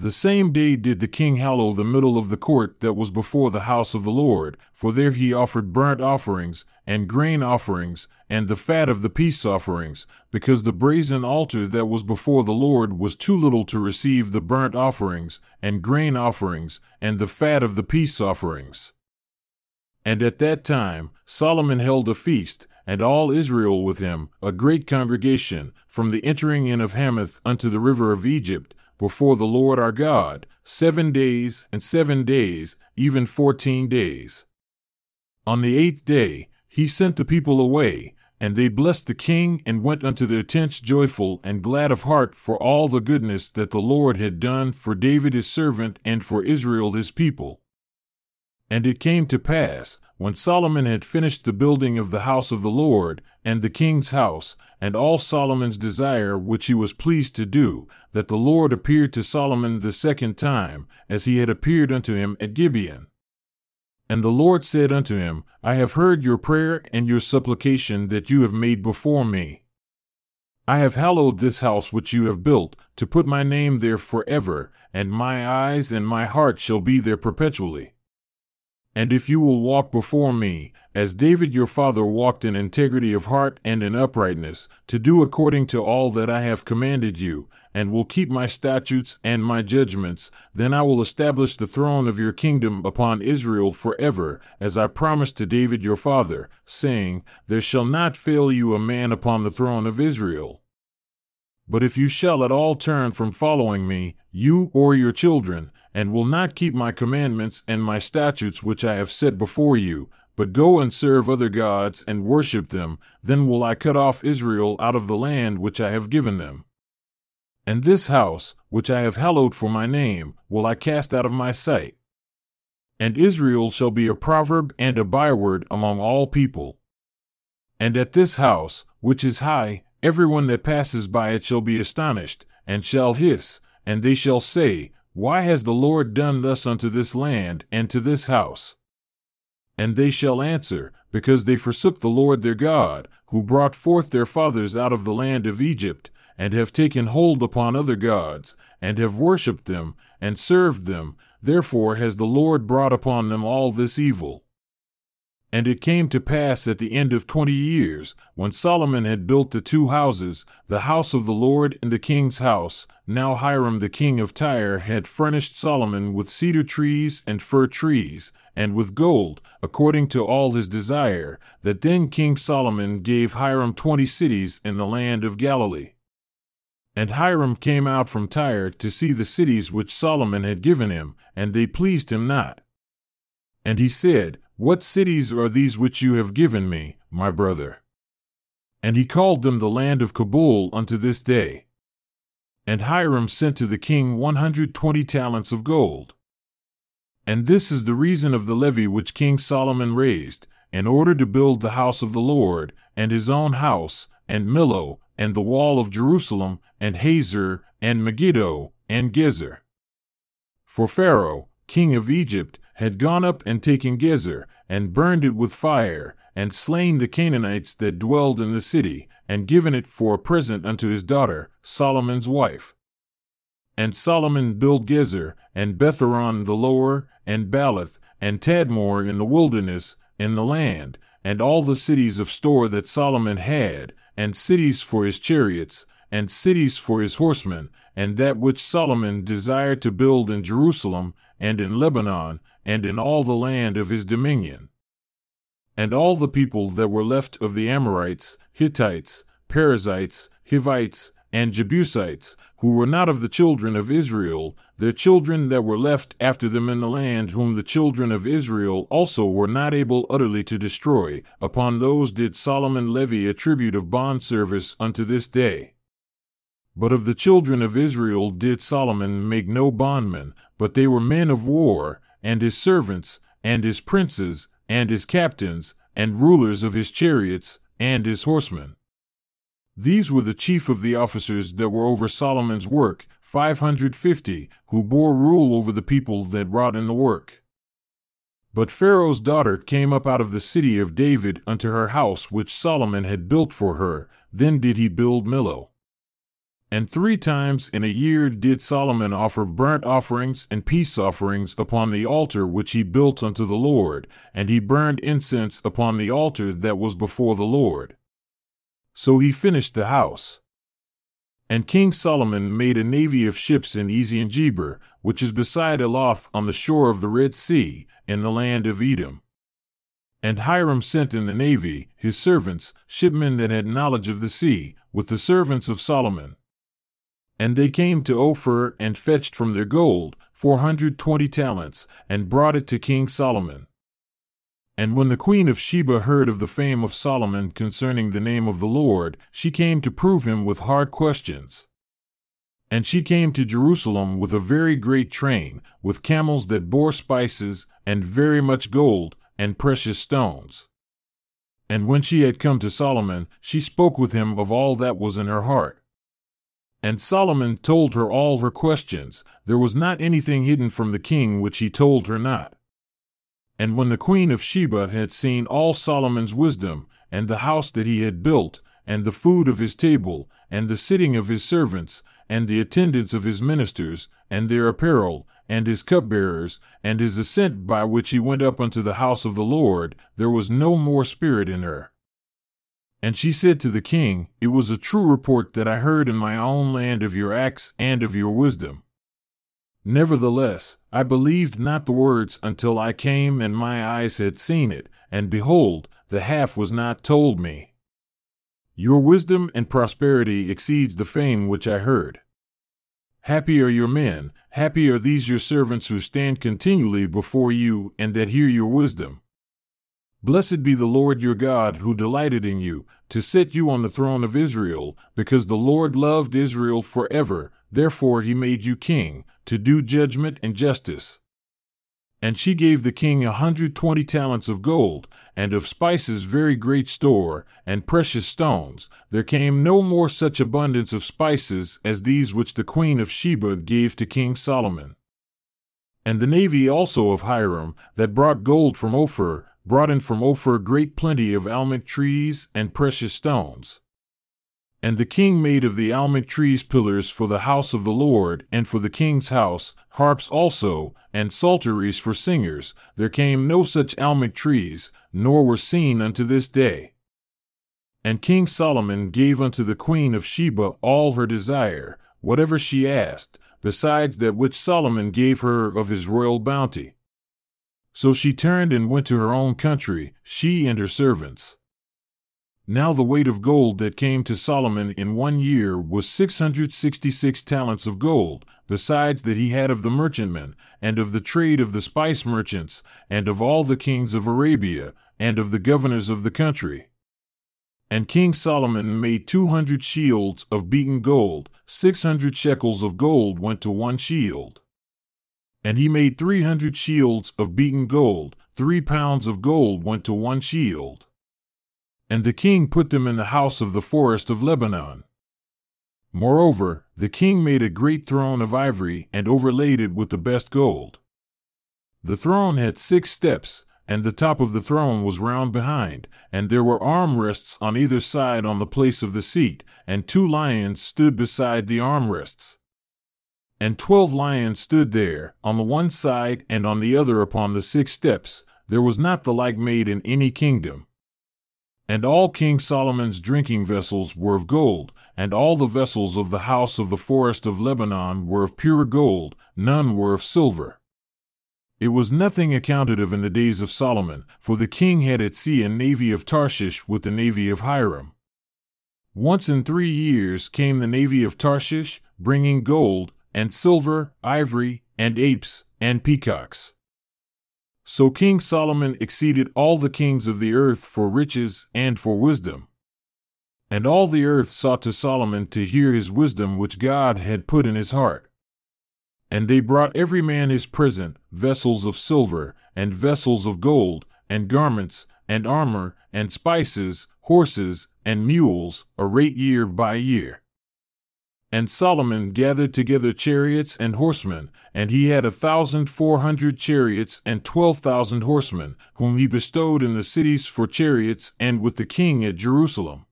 The same day did the king hallow the middle of the court that was before the house of the Lord, for there he offered burnt offerings, and grain offerings, and the fat of the peace offerings, because the brazen altar that was before the Lord was too little to receive the burnt offerings, and grain offerings, and the fat of the peace offerings. And at that time Solomon held a feast, and all Israel with him, a great congregation, from the entering in of Hamath unto the river of Egypt, before the Lord our God, seven days and seven days, even fourteen days. On the eighth day, he sent the people away, and they blessed the king and went unto their tents joyful and glad of heart for all the goodness that the Lord had done for David his servant and for Israel his people. And it came to pass, when Solomon had finished the building of the house of the Lord, and the king's house, and all Solomon's desire which he was pleased to do, that the Lord appeared to Solomon the second time, as he had appeared unto him at Gibeon. And the Lord said unto him, I have heard your prayer and your supplication that you have made before me. I have hallowed this house which you have built, to put my name there forever, and my eyes and my heart shall be there perpetually. And if you will walk before me, as David your father walked in integrity of heart and in uprightness, to do according to all that I have commanded you, and will keep my statutes and my judgments, then I will establish the throne of your kingdom upon Israel forever, as I promised to David your father, saying, There shall not fail you a man upon the throne of Israel. But if you shall at all turn from following me, you or your children, and will not keep my commandments and my statutes which I have set before you, but go and serve other gods and worship them, then will I cut off Israel out of the land which I have given them. And this house, which I have hallowed for my name, will I cast out of my sight. And Israel shall be a proverb and a byword among all people. And at this house, which is high, everyone that passes by it shall be astonished, and shall hiss, and they shall say, why has the Lord done thus unto this land and to this house? And they shall answer, Because they forsook the Lord their God, who brought forth their fathers out of the land of Egypt, and have taken hold upon other gods, and have worshipped them, and served them, therefore has the Lord brought upon them all this evil. And it came to pass at the end of twenty years, when Solomon had built the two houses, the house of the Lord and the king's house, now Hiram the king of Tyre had furnished Solomon with cedar trees and fir trees, and with gold, according to all his desire, that then King Solomon gave Hiram twenty cities in the land of Galilee. And Hiram came out from Tyre to see the cities which Solomon had given him, and they pleased him not. And he said, what cities are these which you have given me, my brother? And he called them the land of Cabul unto this day. And Hiram sent to the king one hundred twenty talents of gold. And this is the reason of the levy which King Solomon raised, in order to build the house of the Lord, and his own house, and Millo, and the wall of Jerusalem, and Hazor, and Megiddo, and Gezer. For Pharaoh, king of Egypt, had gone up and taken Gezer, and burned it with fire, and slain the Canaanites that dwelled in the city, and given it for a present unto his daughter, Solomon's wife. And Solomon built Gezer, and Bethhoron the lower, and Baalath, and Tadmor in the wilderness, in the land, and all the cities of store that Solomon had, and cities for his chariots, and cities for his horsemen, and that which Solomon desired to build in Jerusalem, and in Lebanon, and in all the land of his dominion. And all the people that were left of the Amorites, Hittites, Perizzites, Hivites, and Jebusites, who were not of the children of Israel, their children that were left after them in the land, whom the children of Israel also were not able utterly to destroy, upon those did Solomon levy a tribute of bond service unto this day. But of the children of Israel did Solomon make no bondmen, but they were men of war, and his servants, and his princes, and his captains, and rulers of his chariots, and his horsemen. These were the chief of the officers that were over Solomon's work, five hundred fifty, who bore rule over the people that wrought in the work. But Pharaoh's daughter came up out of the city of David unto her house which Solomon had built for her, then did he build Millo. And three times in a year did Solomon offer burnt offerings and peace offerings upon the altar which he built unto the Lord, and he burned incense upon the altar that was before the Lord. So he finished the house. And King Solomon made a navy of ships in Ezion-Geber, which is beside Elath on the shore of the Red Sea, in the land of Edom. And Hiram sent in the navy his servants, shipmen that had knowledge of the sea, with the servants of Solomon. And they came to Ophir and fetched from their gold four hundred twenty talents, and brought it to King Solomon. And when the queen of Sheba heard of the fame of Solomon concerning the name of the Lord, she came to prove him with hard questions. And she came to Jerusalem with a very great train, with camels that bore spices, and very much gold, and precious stones. And when she had come to Solomon, she spoke with him of all that was in her heart. And Solomon told her all her questions. There was not anything hidden from the king which he told her not. And when the queen of Sheba had seen all Solomon's wisdom, and the house that he had built, and the food of his table, and the sitting of his servants, and the attendance of his ministers, and their apparel, and his cupbearers, and his ascent by which he went up unto the house of the Lord, there was no more spirit in her. And she said to the king, It was a true report that I heard in my own land of your acts and of your wisdom. Nevertheless, I believed not the words until I came and my eyes had seen it, and behold, the half was not told me. Your wisdom and prosperity exceeds the fame which I heard. Happy are your men, happy are these your servants who stand continually before you and that hear your wisdom. Blessed be the Lord your God who delighted in you, to set you on the throne of Israel, because the Lord loved Israel forever, therefore he made you king, to do judgment and justice. And she gave the king a hundred twenty talents of gold, and of spices very great store, and precious stones. There came no more such abundance of spices as these which the queen of Sheba gave to King Solomon. And the navy also of Hiram, that brought gold from Ophir, brought in from Ophir great plenty of almug trees and precious stones. And the king made of the almug trees pillars for the house of the Lord, and for the king's house, harps also, and psalteries for singers. There came no such almug trees, nor were seen unto this day. And King Solomon gave unto the queen of Sheba all her desire, whatever she asked, besides that which Solomon gave her of his royal bounty. So she turned and went to her own country, she and her servants. Now the weight of gold that came to Solomon in one year was six hundred sixty six talents of gold, besides that he had of the merchantmen, and of the trade of the spice merchants, and of all the kings of Arabia, and of the governors of the country. And King Solomon made two hundred shields of beaten gold, six hundred shekels of gold went to one shield. And he made three hundred shields of beaten gold, three pounds of gold went to one shield. And the king put them in the house of the forest of Lebanon. Moreover, the king made a great throne of ivory and overlaid it with the best gold. The throne had six steps, and the top of the throne was round behind, and there were armrests on either side on the place of the seat, and two lions stood beside the armrests. And twelve lions stood there, on the one side and on the other upon the six steps. There was not the like made in any kingdom. And all King Solomon's drinking vessels were of gold, and all the vessels of the house of the forest of Lebanon were of pure gold, none were of silver. It was nothing accounted of in the days of Solomon, for the king had at sea a navy of Tarshish with the navy of Hiram. Once in three years came the navy of Tarshish, bringing gold, and silver, ivory, and apes, and peacocks. So King Solomon exceeded all the kings of the earth for riches and for wisdom. And all the earth sought to Solomon to hear his wisdom which God had put in his heart. And they brought every man his present, vessels of silver, and vessels of gold, and garments, and armor, and spices, horses, and mules, a rate year by year. And Solomon gathered together chariots and horsemen, and he had a thousand four hundred chariots and twelve thousand horsemen, whom he bestowed in the cities for chariots and with the king at Jerusalem.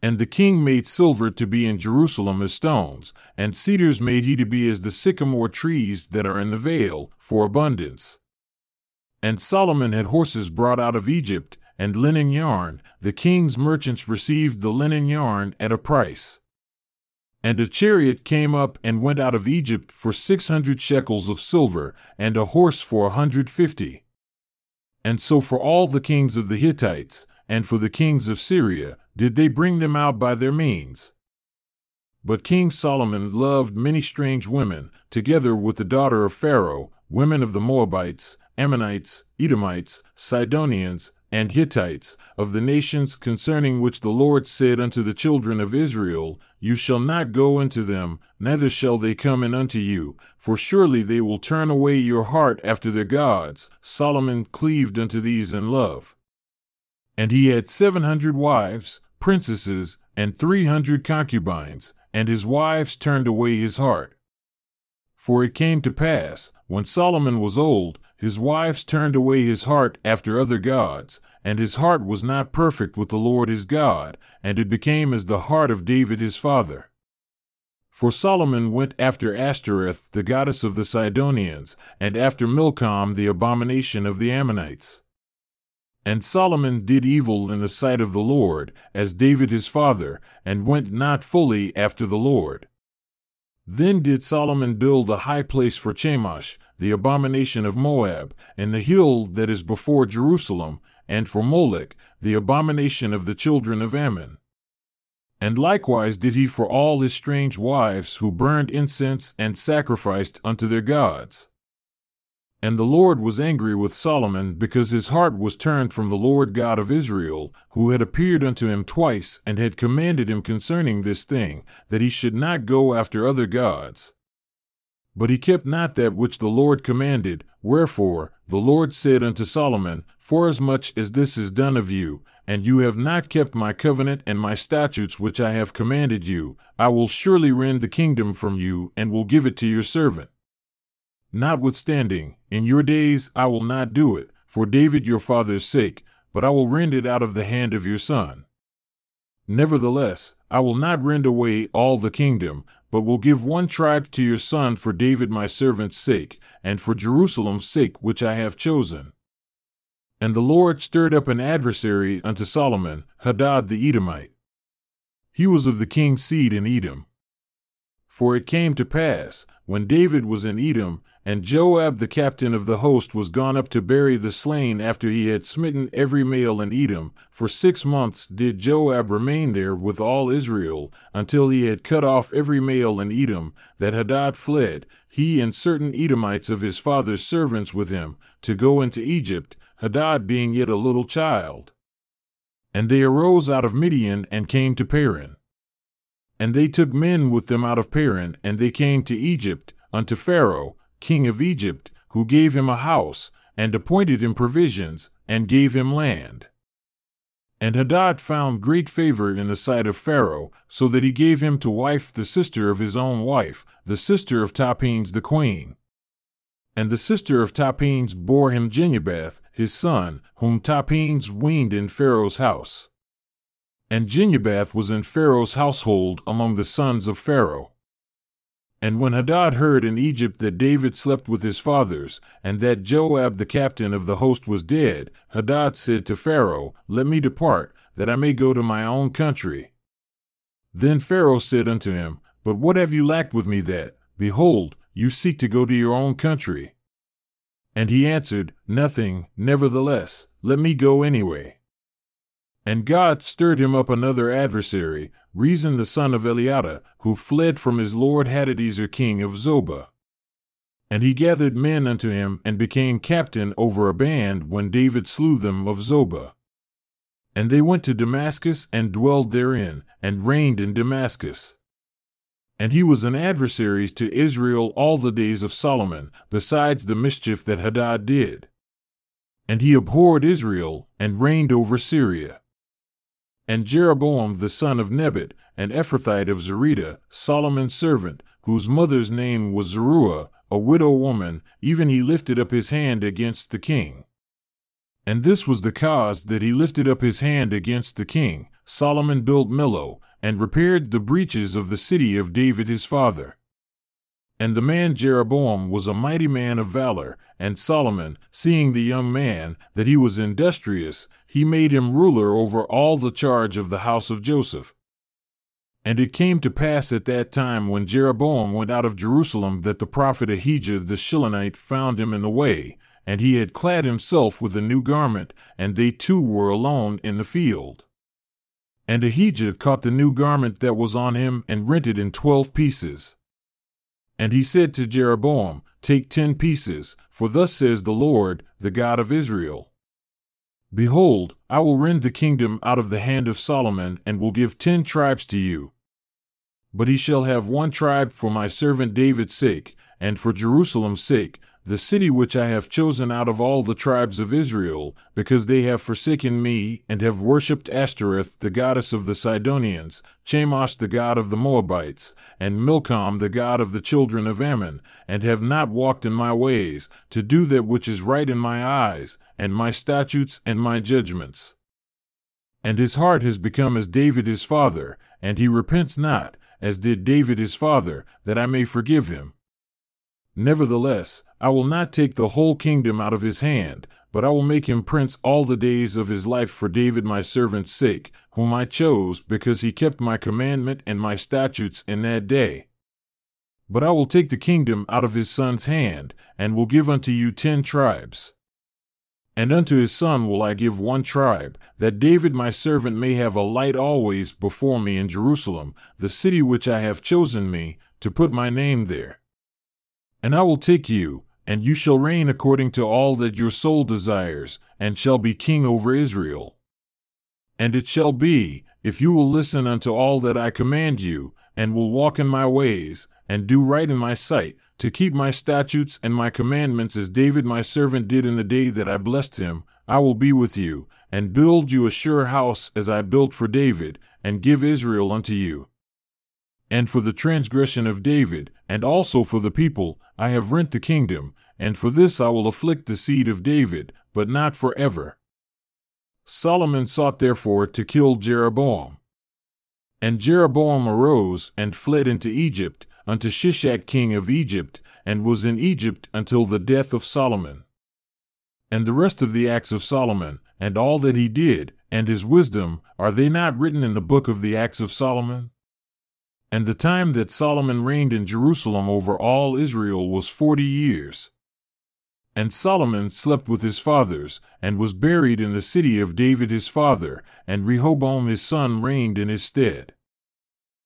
And the king made silver to be in Jerusalem as stones, and cedars made he to be as the sycamore trees that are in the vale, for abundance. And Solomon had horses brought out of Egypt, and linen yarn. The king's merchants received the linen yarn at a price. And a chariot came up and went out of Egypt for six hundred shekels of silver, and a horse for a hundred fifty. And so for all the kings of the Hittites, and for the kings of Syria, did they bring them out by their means. But King Solomon loved many strange women, together with the daughter of Pharaoh, women of the Moabites, Ammonites, Edomites, Sidonians, and Hittites, of the nations concerning which the Lord said unto the children of Israel, You shall not go into them, neither shall they come in unto you, for surely they will turn away your heart after their gods. Solomon cleaved unto these in love. And he had seven hundred wives, princesses, and three hundred concubines, and his wives turned away his heart. For it came to pass, when Solomon was old, his wives turned away his heart after other gods, and his heart was not perfect with the Lord his God, and it became as the heart of David his father. For Solomon went after Ashtoreth, the goddess of the Sidonians, and after Milcom, the abomination of the Ammonites. And Solomon did evil in the sight of the Lord, as David his father, and went not fully after the Lord. Then did Solomon build a high place for Chemosh, the abomination of Moab, and the hill that is before Jerusalem, and for Molech, the abomination of the children of Ammon. And likewise did he for all his strange wives who burned incense and sacrificed unto their gods. And the Lord was angry with Solomon because his heart was turned from the Lord God of Israel, who had appeared unto him twice and had commanded him concerning this thing, that he should not go after other gods. But he kept not that which the Lord commanded. Wherefore the Lord said unto Solomon, Forasmuch as this is done of you, and you have not kept my covenant and my statutes which I have commanded you, I will surely rend the kingdom from you, and will give it to your servant. Notwithstanding, in your days I will not do it, for David your father's sake, but I will rend it out of the hand of your son. Nevertheless, I will not rend away all the kingdom, but will give one tribe to your son for David my servant's sake, and for Jerusalem's sake which I have chosen. And the Lord stirred up an adversary unto Solomon, Hadad the Edomite. He was of the king's seed in Edom. For it came to pass, when David was in Edom, and Joab the captain of the host was gone up to bury the slain after he had smitten every male in Edom. For six months did Joab remain there with all Israel, until he had cut off every male in Edom, that Hadad fled, he and certain Edomites of his father's servants with him, to go into Egypt, Hadad being yet a little child. And they arose out of Midian and came to Paran. And they took men with them out of Paran, and they came to Egypt, unto Pharaoh, king of Egypt, who gave him a house, and appointed him provisions, and gave him land. And Hadad found great favor in the sight of Pharaoh, so that he gave him to wife the sister of his own wife, the sister of Tahpenes the queen. And the sister of Tahpenes bore him Genubath, his son, whom Tahpenes weaned in Pharaoh's house. And Genubath was in Pharaoh's household among the sons of Pharaoh. And when Hadad heard in Egypt that David slept with his fathers, and that Joab the captain of the host was dead, Hadad said to Pharaoh, Let me depart, that I may go to my own country. Then Pharaoh said unto him, But what have you lacked with me that, behold, you seek to go to your own country? And he answered, Nothing, nevertheless, let me go anyway. And God stirred him up another adversary, Rezon the son of Eliada, who fled from his lord Hadadezer king of Zobah. And he gathered men unto him, and became captain over a band when David slew them of Zobah. And they went to Damascus and dwelled therein, and reigned in Damascus. And he was an adversary to Israel all the days of Solomon, besides the mischief that Hadad did. And he abhorred Israel, and reigned over Syria. And Jeroboam the son of Nebat, an Ephrathite of Zereda, Solomon's servant, whose mother's name was Zeruah, a widow woman, even he lifted up his hand against the king. And this was the cause that he lifted up his hand against the king. Solomon built Millo, and repaired the breaches of the city of David his father. And the man Jeroboam was a mighty man of valor, and Solomon, seeing the young man, that he was industrious, he made him ruler over all the charge of the house of Joseph. And it came to pass at that time when Jeroboam went out of Jerusalem that the prophet Ahijah the Shilonite found him in the way, and he had clad himself with a new garment, and they two were alone in the field. And Ahijah caught the new garment that was on him and rent it in twelve pieces. And he said to Jeroboam, Take ten pieces, for thus says the Lord, the God of Israel. Behold, I will rend the kingdom out of the hand of Solomon, and will give ten tribes to you. But he shall have one tribe for my servant David's sake, and for Jerusalem's sake, the city which I have chosen out of all the tribes of Israel, because they have forsaken me, and have worshipped Ashtoreth, the goddess of the Sidonians, Chemosh, the god of the Moabites, and Milcom, the god of the children of Ammon, and have not walked in my ways, to do that which is right in my eyes, and my statutes and my judgments. And his heart has become as David his father, and he repents not, as did David his father, that I may forgive him. Nevertheless, I will not take the whole kingdom out of his hand, but I will make him prince all the days of his life for David my servant's sake, whom I chose, because he kept my commandment and my statutes in that day. But I will take the kingdom out of his son's hand, and will give unto you ten tribes. And unto his son will I give one tribe, that David my servant may have a light always before me in Jerusalem, the city which I have chosen me, to put my name there. And I will take you, and you shall reign according to all that your soul desires, and shall be king over Israel. And it shall be, if you will listen unto all that I command you, and will walk in my ways, and do right in my sight, to keep my statutes and my commandments as David my servant did in the day that I blessed him, I will be with you, and build you a sure house as I built for David, and give Israel unto you and for the transgression of David, and also for the people, I have rent the kingdom, and for this I will afflict the seed of David, but not for ever. Solomon sought therefore to kill Jeroboam. And Jeroboam arose and fled into Egypt, unto Shishak king of Egypt, and was in Egypt until the death of Solomon. And the rest of the acts of Solomon, and all that he did, and his wisdom, are they not written in the book of the acts of Solomon? And the time that Solomon reigned in Jerusalem over all Israel was forty years. And Solomon slept with his fathers, and was buried in the city of David his father, and Rehoboam his son reigned in his stead.